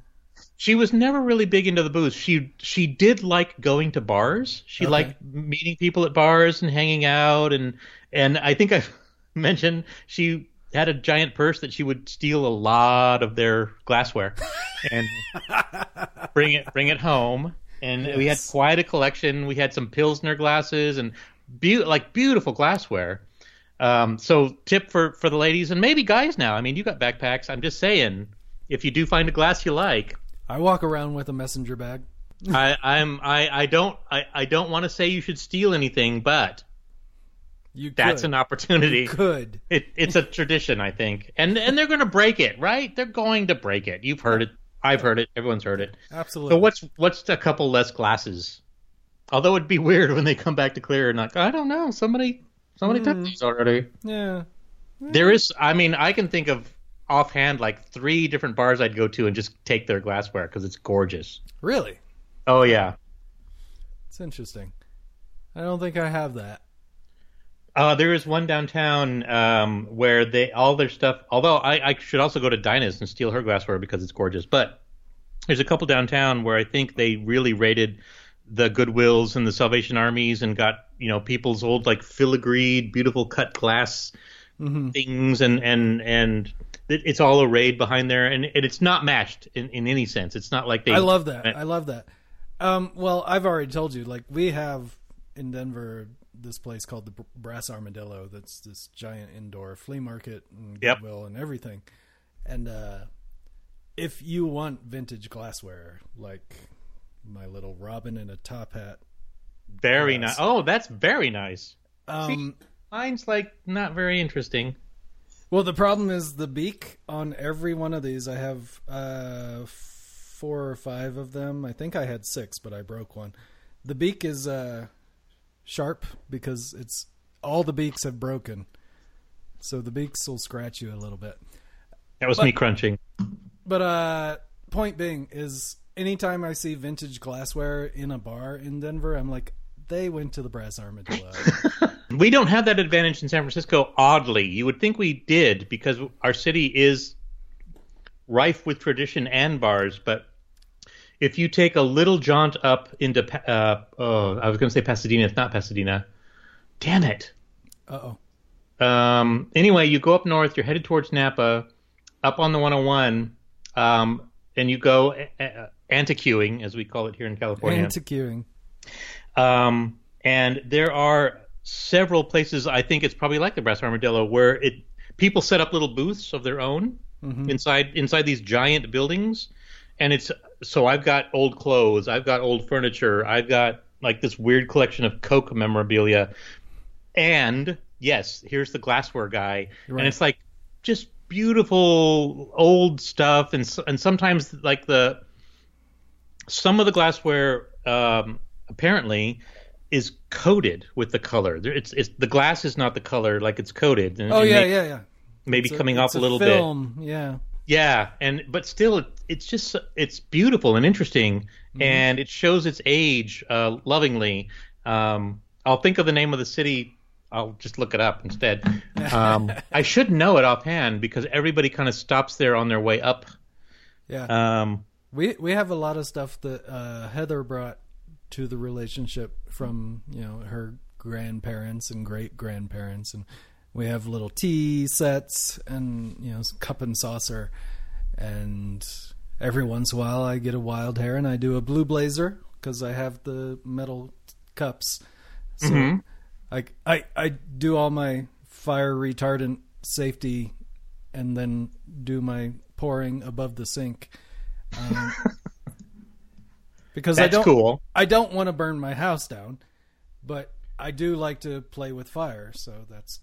She was never really big into the booze. She she did like going to bars. She Okay. liked meeting people at bars and hanging out. And and i think i mentioned she had a giant purse that she would steal a lot of their glassware and bring it bring it home. And we had quite a collection. We had some pilsner glasses and be- like beautiful glassware. Um, so tip for for the ladies and maybe guys now. I mean you got backpacks. I'm just saying if you do find a glass you like I walk around with a messenger bag. I, I'm I, I don't I, I don't want to say you should steal anything, but You could. that's an opportunity. could. It, it's a tradition, I think, and and they're going to break it, right? They're going to break it. You've heard it. I've heard it. Everyone's heard it. Absolutely. So what's what's a couple less glasses? Although it'd be weird when they come back to clear and like I don't know somebody somebody took hmm. these already. Yeah. There is I mean I can think of offhand like three different bars I'd go to and just take their glassware because it's gorgeous. Really? Oh yeah. It's interesting. I don't think I have that. Uh, there is one downtown um, where they all their stuff. Although I, I should also go to Dinah's and steal her glassware because it's gorgeous. But there's a couple downtown where I think they really rated the Goodwills and the Salvation Armies and got you know people's old like filigreed, beautiful cut glass Mm-hmm. things and and and it's all arrayed behind there and, and it's not matched in, in any sense. It's not like they. I love that. I love that. Um, well, I've already told you, like we have in Denver this place called the Brass Armadillo. That's this giant indoor flea market and Yep. Goodwill and everything. And uh, if you want vintage glassware, like my little robin in a top hat, very nice. Oh, that's very nice. um, Mine's like not very interesting. Well, the problem is the beak on every one of these. I have uh, four or five of them. I think I had six, but I broke one. The beak is uh, sharp because it's all the beaks have broken, so the beaks will scratch you a little bit. That was me crunching. But uh, point being is, anytime I see vintage glassware in a bar in Denver, I'm like, they went to the Brass Armadillo. We don't have that advantage in San Francisco, oddly. You would think we did because our city is rife with tradition and bars, but if you take a little jaunt up into, uh, oh, I was going to say Pasadena. It's not Pasadena. Damn it. uh oh. Um, anyway, you go up north, you're headed towards Napa, up on the 101, um, and you go uh, antiquing, as we call it here in California. Antiquing. Um, and there are several places. I think it's probably like the Brass Armadillo, where it people set up little booths of their own inside inside these giant buildings, and it's so I've got old clothes, I've got old furniture, I've got like this weird collection of Coke memorabilia, and yes, here's the glassware guy, Right. and it's like just beautiful old stuff, and and sometimes like the some of the glassware um, apparently is coated with the color. It's it's the glass is not the color like it's coated. And, Oh and yeah, may- yeah, yeah. maybe It's a- coming off a little bit. film, Yeah. Yeah, and but still, it, it's just it's beautiful and interesting, and it shows its age uh, lovingly. Um, I'll think of the name of the city. I'll just look it up instead. Um, I should know it offhand because everybody kind of stops there on their way up. Yeah. Um, We we have a lot of stuff that uh, Heather brought to the relationship from you know her grandparents and great grandparents, and we have little tea sets and you know cup and saucer, and every once in a while I get a wild hair and I do a blue blazer because I have the metal cups. So Mhm. I, I I do all my fire retardant safety, and then do my pouring above the sink. Um, because I that's don't cool. I don't want to burn my house down, but I do like to play with fire, so that's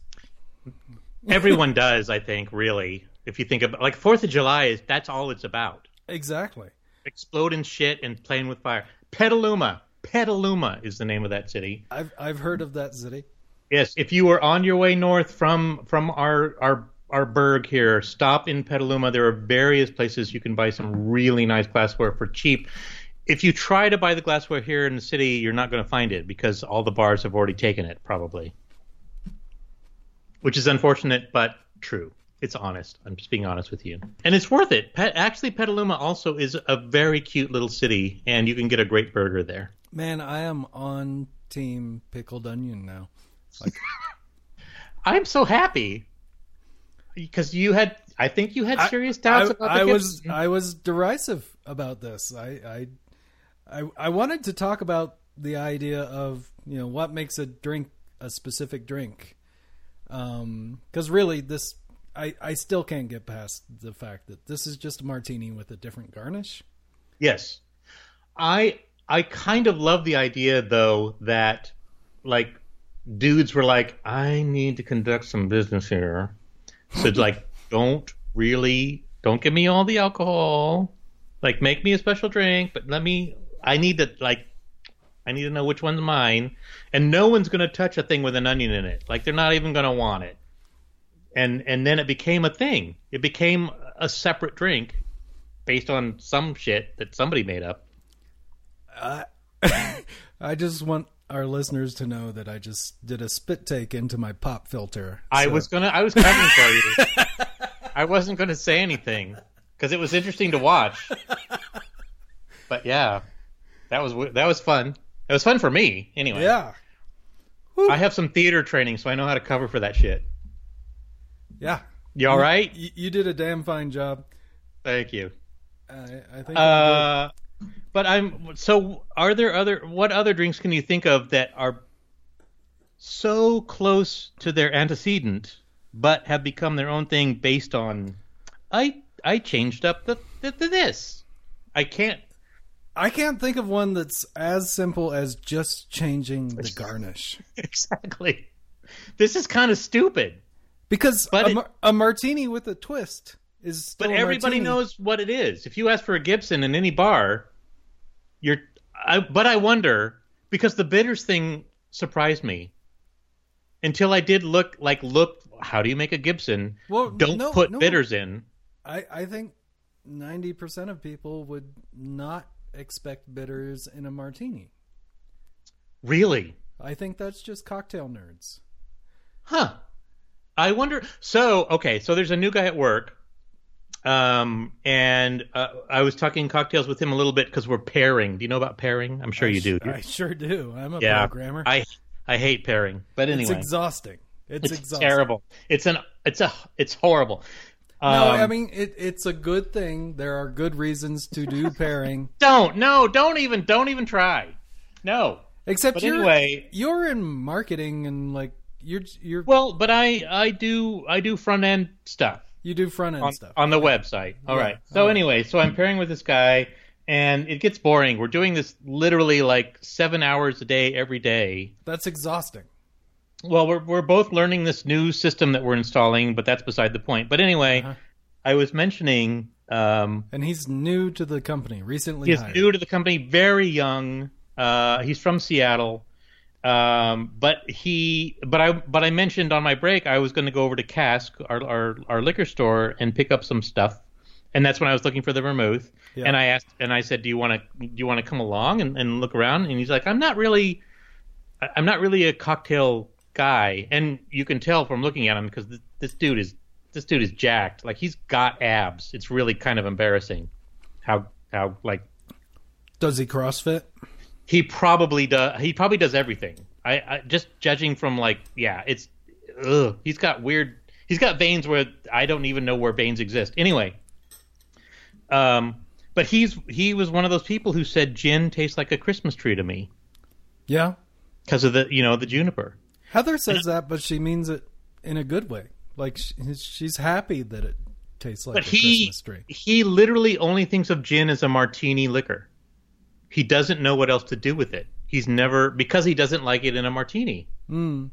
Everyone does, I think. Really, if you think about like Fourth of July is that's all it's about. exactly. Exploding shit and playing with fire. Petaluma, Petaluma is the name of that city. I've I've heard of that city. Yes, if you were on your way north from from our our our burg here, stop in Petaluma. There are various places you can buy some really nice glassware for cheap. If you try to buy the glassware here in the city, you're not going to find it because all the bars have already taken it, probably. Which is unfortunate, but true. It's honest. I'm just being honest with you, and it's worth it. Pe- actually, Petaluma also is a very cute little city, and you can get a great burger there. Man, I am on team pickled onion now. I'm so happy because you had. I think you had serious doubts I, about the I was mm-hmm. I was derisive about this. I, I I I wanted to talk about the idea of you know what makes a drink a specific drink, um, because really this I I still can't get past the fact that this is just a martini with a different garnish. Yes, I I kind of love the idea though that like dudes were like, I need to conduct some business here, so like don't really don't give me all the alcohol, like make me a special drink, but let me I need to like I need to know which one's mine, and no one's gonna touch a thing with an onion in it, like they're not even gonna want it. And and then it became a thing. It became a separate drink based on some shit that somebody made up. I I just want our listeners to know that I just did a spit take into my pop filter. I was gonna, I was covering for you. I wasn't gonna say anything because it was interesting to watch. But yeah, that was that was fun. It was fun for me anyway. yeah I have some theater training, so I know how to cover for that shit. yeah. You all right? You, you did a damn fine job. Thank you. I, I think. Uh, but I'm so. Are there other? What other drinks can you think of that are so close to their antecedent, but have become their own thing based on? I I changed up the, the, the this. I can't. I can't think of one that's as simple as just changing the garnish. exactly. This is kind of stupid, Because But a, it- a martini with a twist is still but everybody martini. knows what it is. If you ask for a Gibson in any bar, you're. I, but I wonder because the bitters thing surprised me until I did look like look. How do you make a Gibson? Well, Don't no, put no. bitters in. I, I think ninety percent of people would not expect bitters in a martini. Really? I think that's just cocktail nerds. Huh. I wonder. So, okay, so there's a new guy at work. Um, and uh, I was talking cocktails with him a little bit because we're pairing. Do you know about pairing? I'm sure you do. I sure do. I'm a yeah. programmer. I I hate pairing, but anyway, it's exhausting. It's, it's exhausting. terrible. It's an it's a it's horrible. No, Um, I mean it, it's a good thing. There are good reasons to do pairing. don't no, don't even don't even try. No. Except But you're anyway- you're in marketing and like you're you're Well, but I I do I do front end stuff. you do front end on, stuff. on the website. All Yeah, right. So all right. anyway, so I'm pairing with this guy, and it gets boring. We're doing this literally like seven hours a day every day. That's exhausting. Well, we're we're both learning this new system that we're installing, but that's beside the point. But anyway, Uh-huh. I was mentioning um, And he's new to the company, recently he's hired. new to the company, very young. Uh, he's from Seattle, um, but he but I but I mentioned on my break I was going to go over to Cask, our, our our liquor store, and pick up some stuff. And that's when I was looking for the vermouth. Yeah. And I asked, and I said, "Do you want to do you want to come along and, and look around?" And he's like, "I'm not really, I'm not really a cocktail guy." And you can tell from looking at him because this, this dude is this dude is jacked. Like he's got abs. It's really kind of embarrassing how how like Does he CrossFit? he probably does. He probably does everything. I, I just judging from like, yeah, it's. Ugh, he's got weird. He's got veins where I don't even know where veins exist. Anyway, um, but he's he was one of those people who said gin tastes like a Christmas tree to me Yeah. because of the you know the juniper. Heather says that, but she means it in a good way. Like she's happy that it tastes like But a he Christmas tree. he literally only thinks of gin as a martini liquor. He doesn't know what else to do with it. He's never because he doesn't like it in a martini. Mm.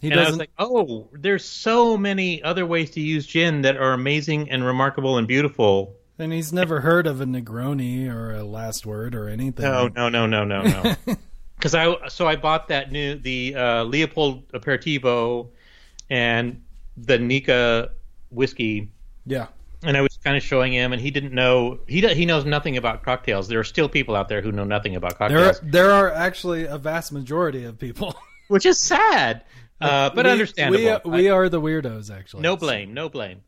He and I was doesn't. like, oh, there's so many other ways to use gin that are amazing and remarkable and beautiful. and he's never heard of a Negroni or a Last Word or anything. No, no, no, no, no, no. Because I so I bought that new the uh, Leopold Aperitivo and the Nikka whiskey, Yeah. and I was kind of showing him, and he didn't know he he knows nothing about cocktails. There are still people out there who know nothing about There, cocktails, there are actually a vast majority of people. which is sad, uh, but we, understandable. We, we are the weirdos, actually. No blame, no blame.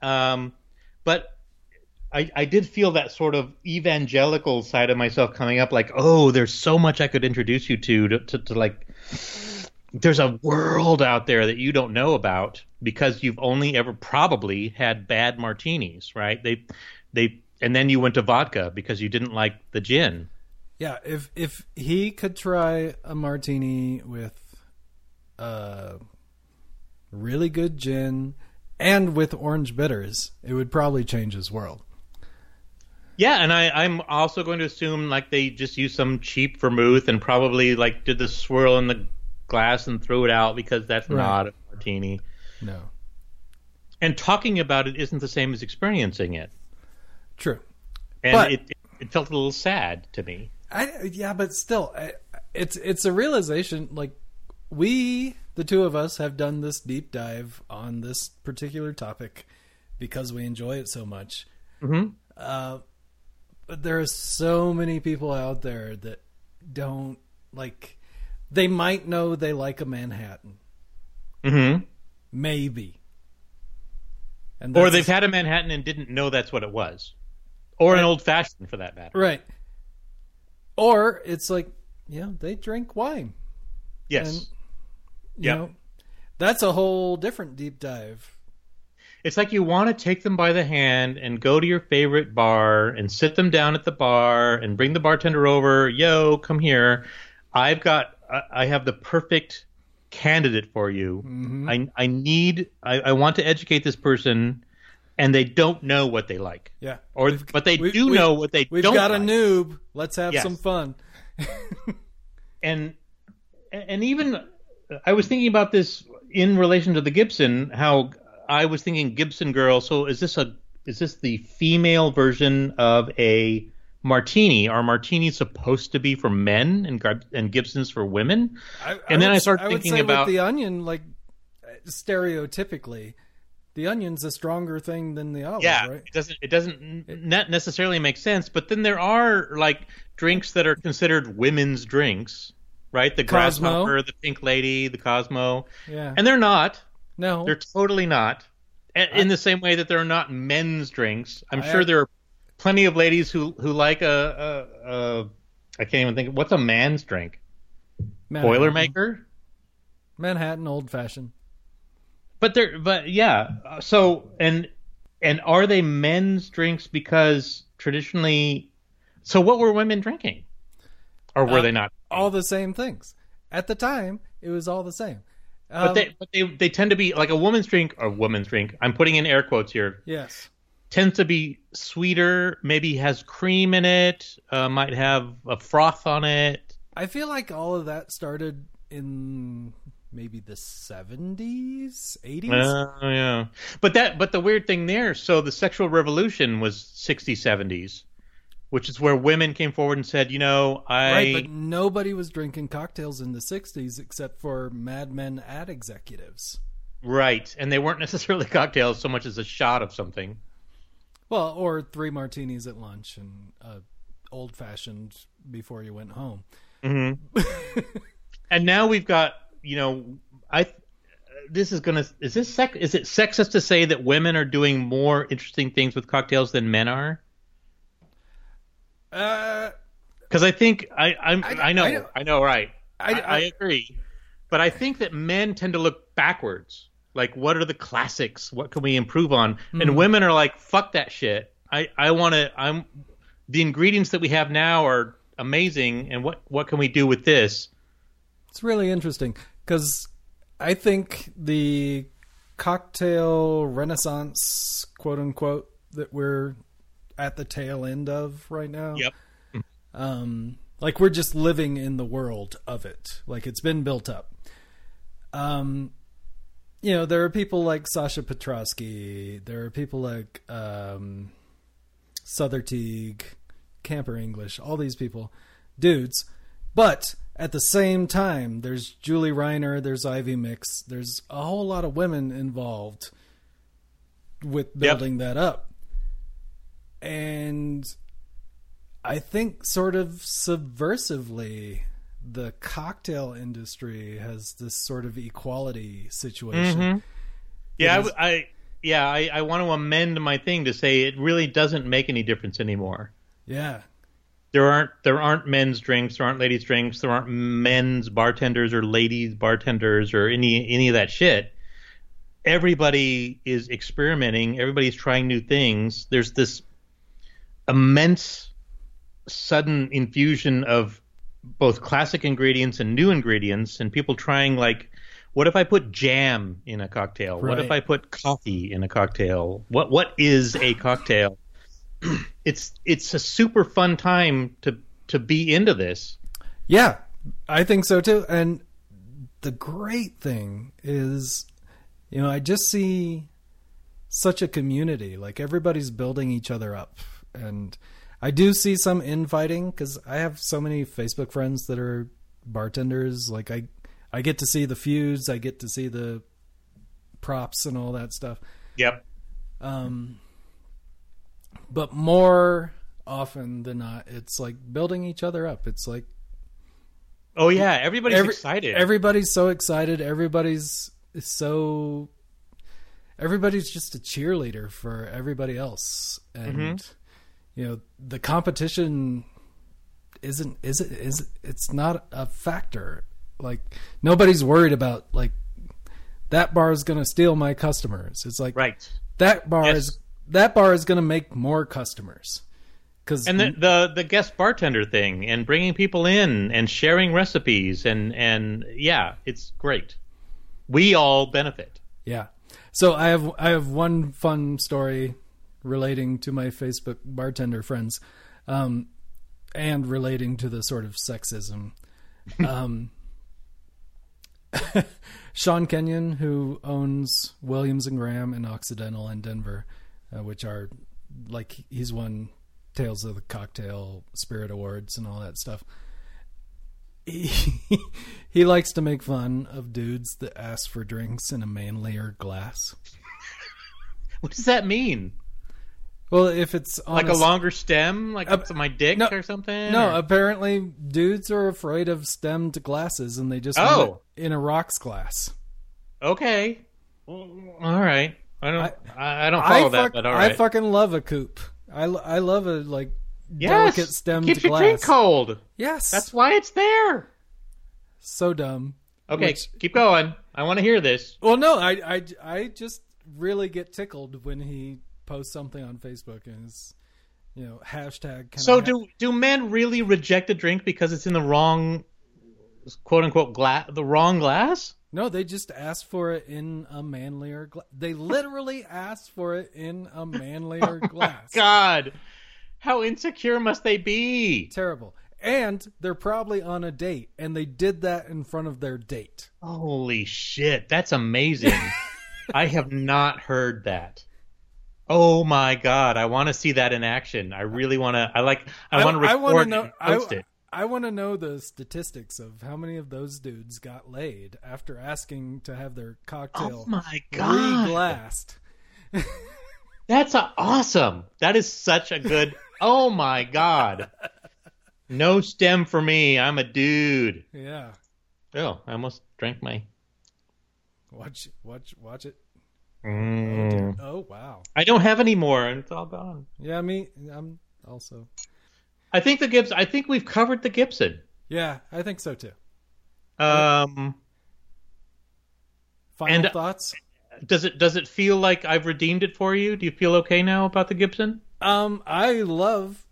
Um, but I, I did feel that sort of evangelical side of myself coming up, like, oh, there's so much I could introduce you to, to, to, to like, there's a world out there that you don't know about because you've only ever probably had bad martinis, right? They, they, and then you went to vodka because you didn't like the gin. Yeah, if if he could try a martini with uh really good gin and with orange bitters, it would probably change his world. Yeah, and I, I'm also going to assume like they just used some cheap vermouth and probably like did the swirl in the glass and threw it out because that's Right. not a martini. No. And talking about it isn't the same as experiencing it, True. and But- it it felt a little sad to me. I yeah, but still, I, it's it's a realization. Like we, the two of us, have done this deep dive on this particular topic because we enjoy it so much. Mhm. Uh, but there are so many people out there that don't like. They might know they like a Manhattan, Mm-hmm. maybe, and Or they've had a Manhattan and didn't know that's what it was, or an old fashioned for that matter. right. Or it's like, yeah, they drink wine. Yes, And, you Yeah. know, that's a whole different deep dive. It's like you want to take them by the hand and go to your favorite bar and sit them down at the bar and bring the bartender over. Yo, come here. I've got, I- have the perfect candidate for you. Mm-hmm. I, I need, I, I want to educate this person, and they don't know what they like, Yeah. or We've- but they do know what they We've don't. got a noob. Let's have Yes. some fun. and and even I was thinking about this in relation to the Gibson. How I was thinking Gibson girl. So is this a is this the female version of a martini? Are martinis supposed to be for men and and Gibsons for women? I, And then would- I started I would thinking say about- with the onion, like stereotypically, the onion's a stronger thing than the olive, Yeah, right? it doesn't it doesn't not necessarily make sense. But then there are like drinks that are considered women's drinks, right? The Cosmo. grasshopper, the pink lady, the Cosmo, Yeah. and they're not. No. They're totally not. A- In the same way that they're not men's drinks, I'm I- sure there are plenty of ladies who who like a, a, a I can't even think. What's a man's drink? Manhattan. Boilermaker. Manhattan old fashioned. But they're but yeah. uh, So and and are they men's drinks because traditionally? So what were women drinking, or were Uh, they not? All the same things. At the time, it was all the same. But Um, they but they they tend to be like a woman's drink or woman's drink. I'm putting in air quotes here. yes. tends to be sweeter, maybe has cream in it, uh, might have a froth on it. I feel like all of that started in maybe the 70s, 80s. Oh yeah, but that but the weird thing there. So the sexual revolution was 60s, 70s, which is where women came forward and said, you know, I Right, but nobody was drinking cocktails in the 60s except for Mad Men ad executives. right, and they weren't necessarily cocktails so much as a shot of something. Well, or three martinis at lunch and uh, old fashioned before you went home. And now we've got, you know, I. This is gonna. Is this sex? Is it sexist to say that women are doing more interesting things with cocktails than men are? Uh, Because I think I I'm, I- I, know I- I, know right. I- I, I agree, but I think that men tend to look backwards. Like, what are the classics? What can we improve on? Hmm. And women are like, fuck that shit. I I want to. I'm the ingredients that we have now are amazing, and what what can we do with this? it's really interesting because I think the cocktail renaissance, quote unquote, that we're at the tail end of right now. Yep. um, like we're just living in the world of it. Like it's been built up. Um, you know, there are people like Sasha Petraske. There are people like um, Sother Teague, Camper English. All these people, dudes. But at the same time, there's Julie Reiner. There's Ivy Mix. There's a whole lot of women involved with building that up. And I think sort of subversively the cocktail industry has this sort of equality situation. Mm-hmm. Yeah, I, is- w- I- yeah, I, I want to amend my thing to say it really doesn't make any difference anymore. Yeah. There aren't there aren't men's drinks, there aren't ladies' drinks, there aren't men's bartenders or ladies bartenders or any any of that shit. Everybody is experimenting. Everybody's trying new things. There's this immense sudden infusion of both classic ingredients and new ingredients, and people trying like, what if I put jam in a cocktail? What if I put coffee in a cocktail? What what is a cocktail? it's it's a super fun time to to be into this. Yeah, I think so too. And the great thing is, you know, I just see such a community. Like everybody's building each other up. And I do see some infighting because I have so many Facebook friends that are bartenders. Like I, I get to see the feuds, I get to see the props and all that stuff. Yep. Um, but more often than not, it's like building each other up. It's like Oh yeah, everybody's Every- excited. Everybody's so excited. Everybody's so. Everybody's just a cheerleader for everybody else, and Mm-hmm. You know the competition isn't is it is it's not a factor. Like nobody's worried about like that bar is going to steal my customers. It's like right. that bar Yes. is that bar is going to make more customers because And the, the the guest bartender thing and bringing people in and sharing recipes and and yeah, it's great. We all benefit. Yeah. So I have I have one fun story relating to my Facebook bartender friends, um, and relating to the sort of sexism. Um, Sean Kenyon, who owns Williams and Graham and Occidental in Denver, uh, which are like he's won Tales of the Cocktail Spirit Awards and all that stuff. He, he likes to make fun of dudes that ask for drinks in a manlier glass. What does that mean? Well, if it's on Like a longer stem, like Uh, it's my dick no, or something? No, or- apparently dudes are afraid of stemmed glasses and they just Oh. in a rocks glass. okay. Well, all right. I don't. I, I don't I, follow that, fuck- but all I fucking love a coupe. I, I love a like yes, delicate stemmed keeps your glass. drink cold. Yes, That's why it's there. so dumb. Okay, Which- keep going. I want to hear this. Well, no, I, I, I just really get tickled when he posts something on Facebook and is, you know, hashtag. Can So I do do men really reject a drink because it's in the wrong, quote unquote, glass, the wrong glass? No, they just asked for it in a manlier glass. They literally asked for it in a manlier oh glass. God, how insecure must they be? Terrible. and they're probably on a date, and they did that in front of their date. Holy shit, that's amazing. I have not heard that. Oh my god, I want to see that in action. I really want to. I like. I, want to record wanna know. and post I, it. I want to know the statistics of how many of those dudes got laid after asking to have their cocktail Oh my god, re-glassed. that's a, awesome. That is such a good. oh my god. No stem for me. I'm a dude. Yeah, Oh, I almost drank my. watch, watch, watch it. Mm. Oh wow. I don't have any more, and it's all gone. Yeah, me. I'm also. I think the Gibson. I think we've covered the Gibson. Yeah, I think so too. Um, Final And- thoughts? does it does it feel like I've redeemed it for you? Do you feel okay now about the Gibson? Um, I love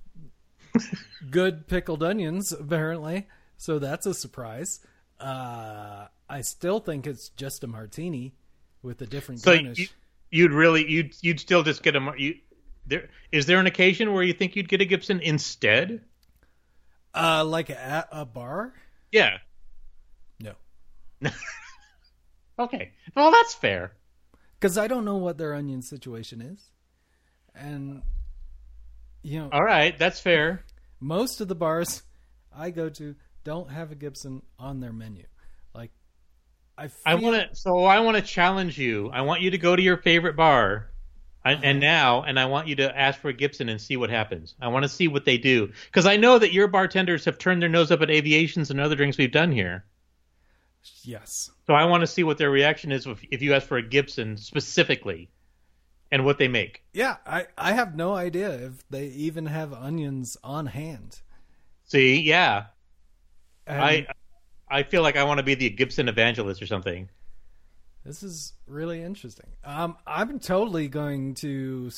good pickled onions, apparently. So that's a surprise. Uh, I still think it's just a martini with a different So garnish. you, you'd really you'd you'd still just get a you there is there an occasion where you think you'd get a Gibson instead? uh, like at a bar? Yeah. No, Okay. Well, that's fair. because I don't know what their onion situation is, and you know, All right, that's fair. most of the bars I go to don't have a Gibson on their menu. I feel, I want to so I want to challenge you. I want you to go to your favorite bar. And, uh-huh. and now, and I want you to ask for a Gibson and see what happens. I want to see what they do because I know that your bartenders have turned their nose up at aviations and other drinks we've done here. yes. So I want to see what their reaction is if, if you ask for a Gibson specifically, and what they make. Yeah, I, I have no idea if they even have onions on hand. See, yeah, And I I feel like I want to be the Gibson evangelist or something. this is really interesting. Um, I'm totally going to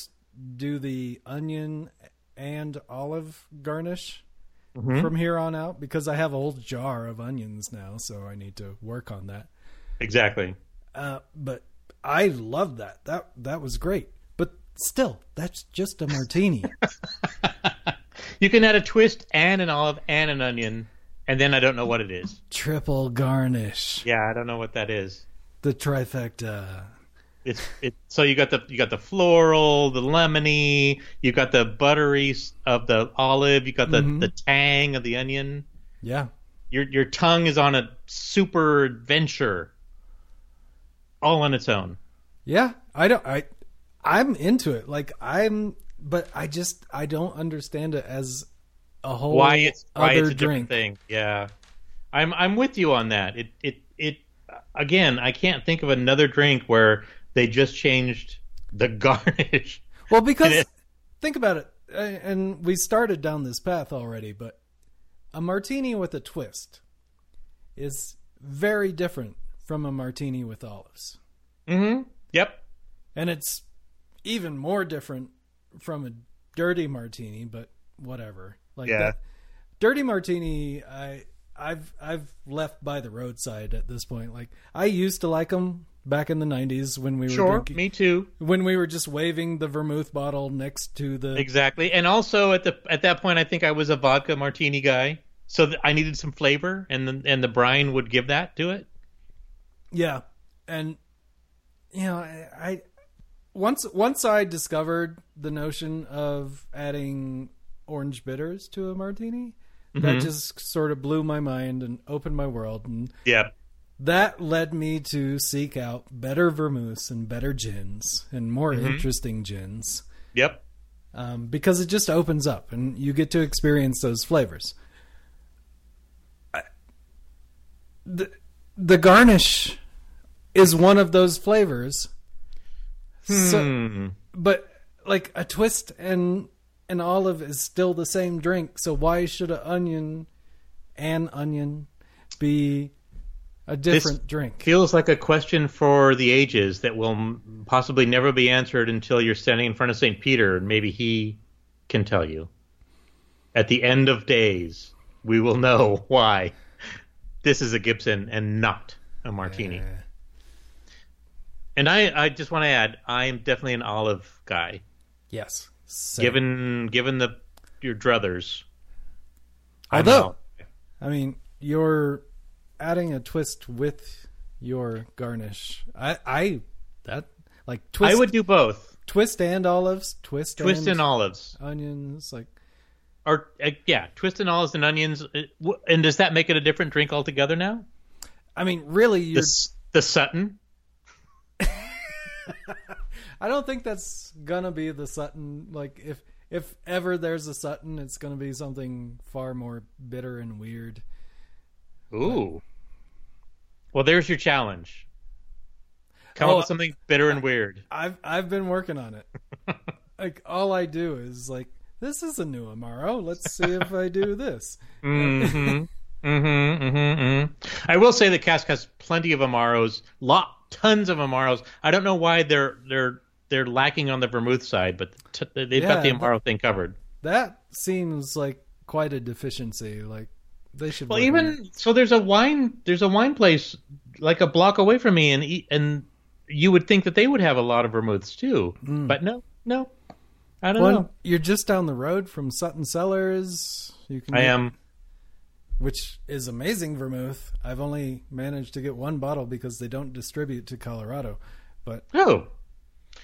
do the onion and olive garnish Mm-hmm. from here on out because I have a whole jar of onions now, so I need to work on that. Exactly. Uh, but I love that. That that was great. But still, that's just a martini. You can add a twist and an olive and an onion, and then I don't know what it is. Triple garnish. Yeah, I don't know what that is. The trifecta. It's it. So you got the you got the floral, the lemony, you got the buttery of the olive, you got the Mhm. the tang of the onion. Yeah. Your your tongue is on a super adventure, all on its own. Yeah, I don't. I I'm into it. Like I'm, but I just I don't understand it as a whole why it's why other it's a drink. different thing. Yeah, I'm I'm with you on that. It it it again. I can't think of another drink where they just changed the garnish. Well, because It- think about it, and we started down this path already. But a martini with a twist is very different from a martini with olives, Mm-hmm. Yep. and it's even more different from a dirty martini. But whatever, like Yeah. that dirty martini, I I've I've left by the roadside at this point. Like I used to like them back in the '90s when we were Sure. drinking, Me too. when we were just waving the vermouth bottle next to the Exactly. And also at the at that point, I think I was a vodka martini guy, so th- I needed some flavor, and the, and the brine would give that to it. Yeah, and you know, I, I once once I discovered the notion of adding orange bitters to a martini, that just sort of blew my mind and opened my world, and Yeah. that led me to seek out better vermouths and better gins and more interesting gins. Yep. Um, because it just opens up and you get to experience those flavors. I- The the garnish is one of those flavors. So, Hmm. but like a twist and an olive is still the same drink. So why should an onion and onion be a different drink? Feels like a question for the ages that will possibly never be answered until you're standing in front of St. Peter and maybe he can tell you. At the end of days, we will know why this is a Gibson and not a martini. Uh, And I, I just want to add, I am definitely an olive guy. yes. Same. Given given the your druthers, Although, I mean, you're adding a twist with your garnish. I, I that like twist. I would do both. Twist and olives. Twist. Twist and, and olives. Onions. Like. Or uh, yeah, twist and olives and onions. Uh, and does that make it a different drink altogether now? I mean, really, you're the, the Sutton. I don't think that's gonna be the Sutton. Like if if ever there's a Sutton, it's gonna be something far more bitter and weird. Ooh. Well, there's your challenge. Come oh, up with something bitter and weird. I've I've been working on it. like all I do is like this is a new Amaro. Let's see if I do this. mm-hmm. Mm-hmm, mm-hmm, mm-hmm. I will say the cask has plenty of Amaros, lot tons of Amaros. I don't know why they're they're they're lacking on the vermouth side, but t- they've yeah, got the Amaro thing covered. That seems like quite a deficiency. Like they should. Be. Well, even so, there's a wine there's a wine place like a block away from me, and and you would think that they would have a lot of vermouths too, mm. but no, no, I don't well, know. You're just down the road from Sutton Cellars. You can. I am. Which is amazing vermouth. I've only managed to get one bottle because they don't distribute to Colorado. But oh,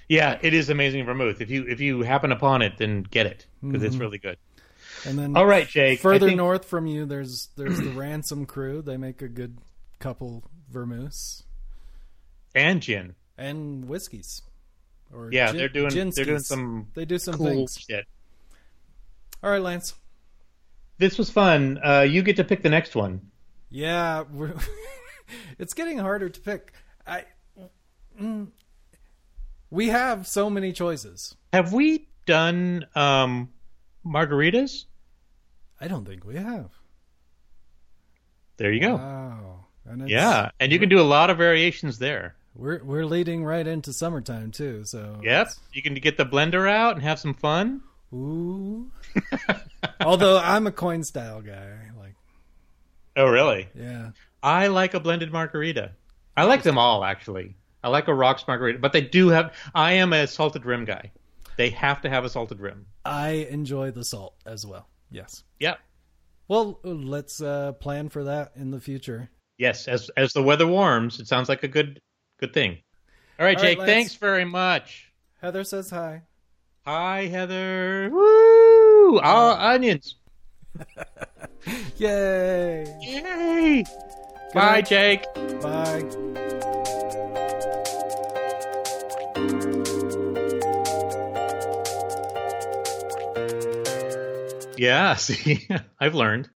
yeah, it is amazing vermouth. If you if you happen upon it, then get it because mm-hmm. it's really good. And then, all right, Jake. Further think... north from you, there's there's the Ransom Crew. They make a good couple vermouths and gin and whiskeys. Or yeah, gin, they're doing gin-skis. they're doing some they do some cool things. Shit. All right, Lance. This was fun. Uh, you get to pick the next one. Yeah, it's getting harder to pick. I mm, we have so many choices. Have we done um, margaritas? I don't think we have. There you go. Wow. And yeah, and you can do a lot of variations there. We're we're leading right into summertime too, so Yep. You can get the blender out and have some fun. Ooh. Although I'm a coin style guy, like Oh really? Yeah. I like a blended margarita. I like them all actually. I like a rocks margarita, but they do have. I am a salted rim guy. They have to have a salted rim. I enjoy the salt as well. Yes. Yeah. Well, let's uh, plan for that in the future. Yes, as as the weather warms, it sounds like a good good thing. All right, All Jake. Right, thanks very much. Heather says hi. Hi, Heather. Woo! Uh, onions. Yay! Yay! Bye, Jake. Bye. Yeah, see, I've learned.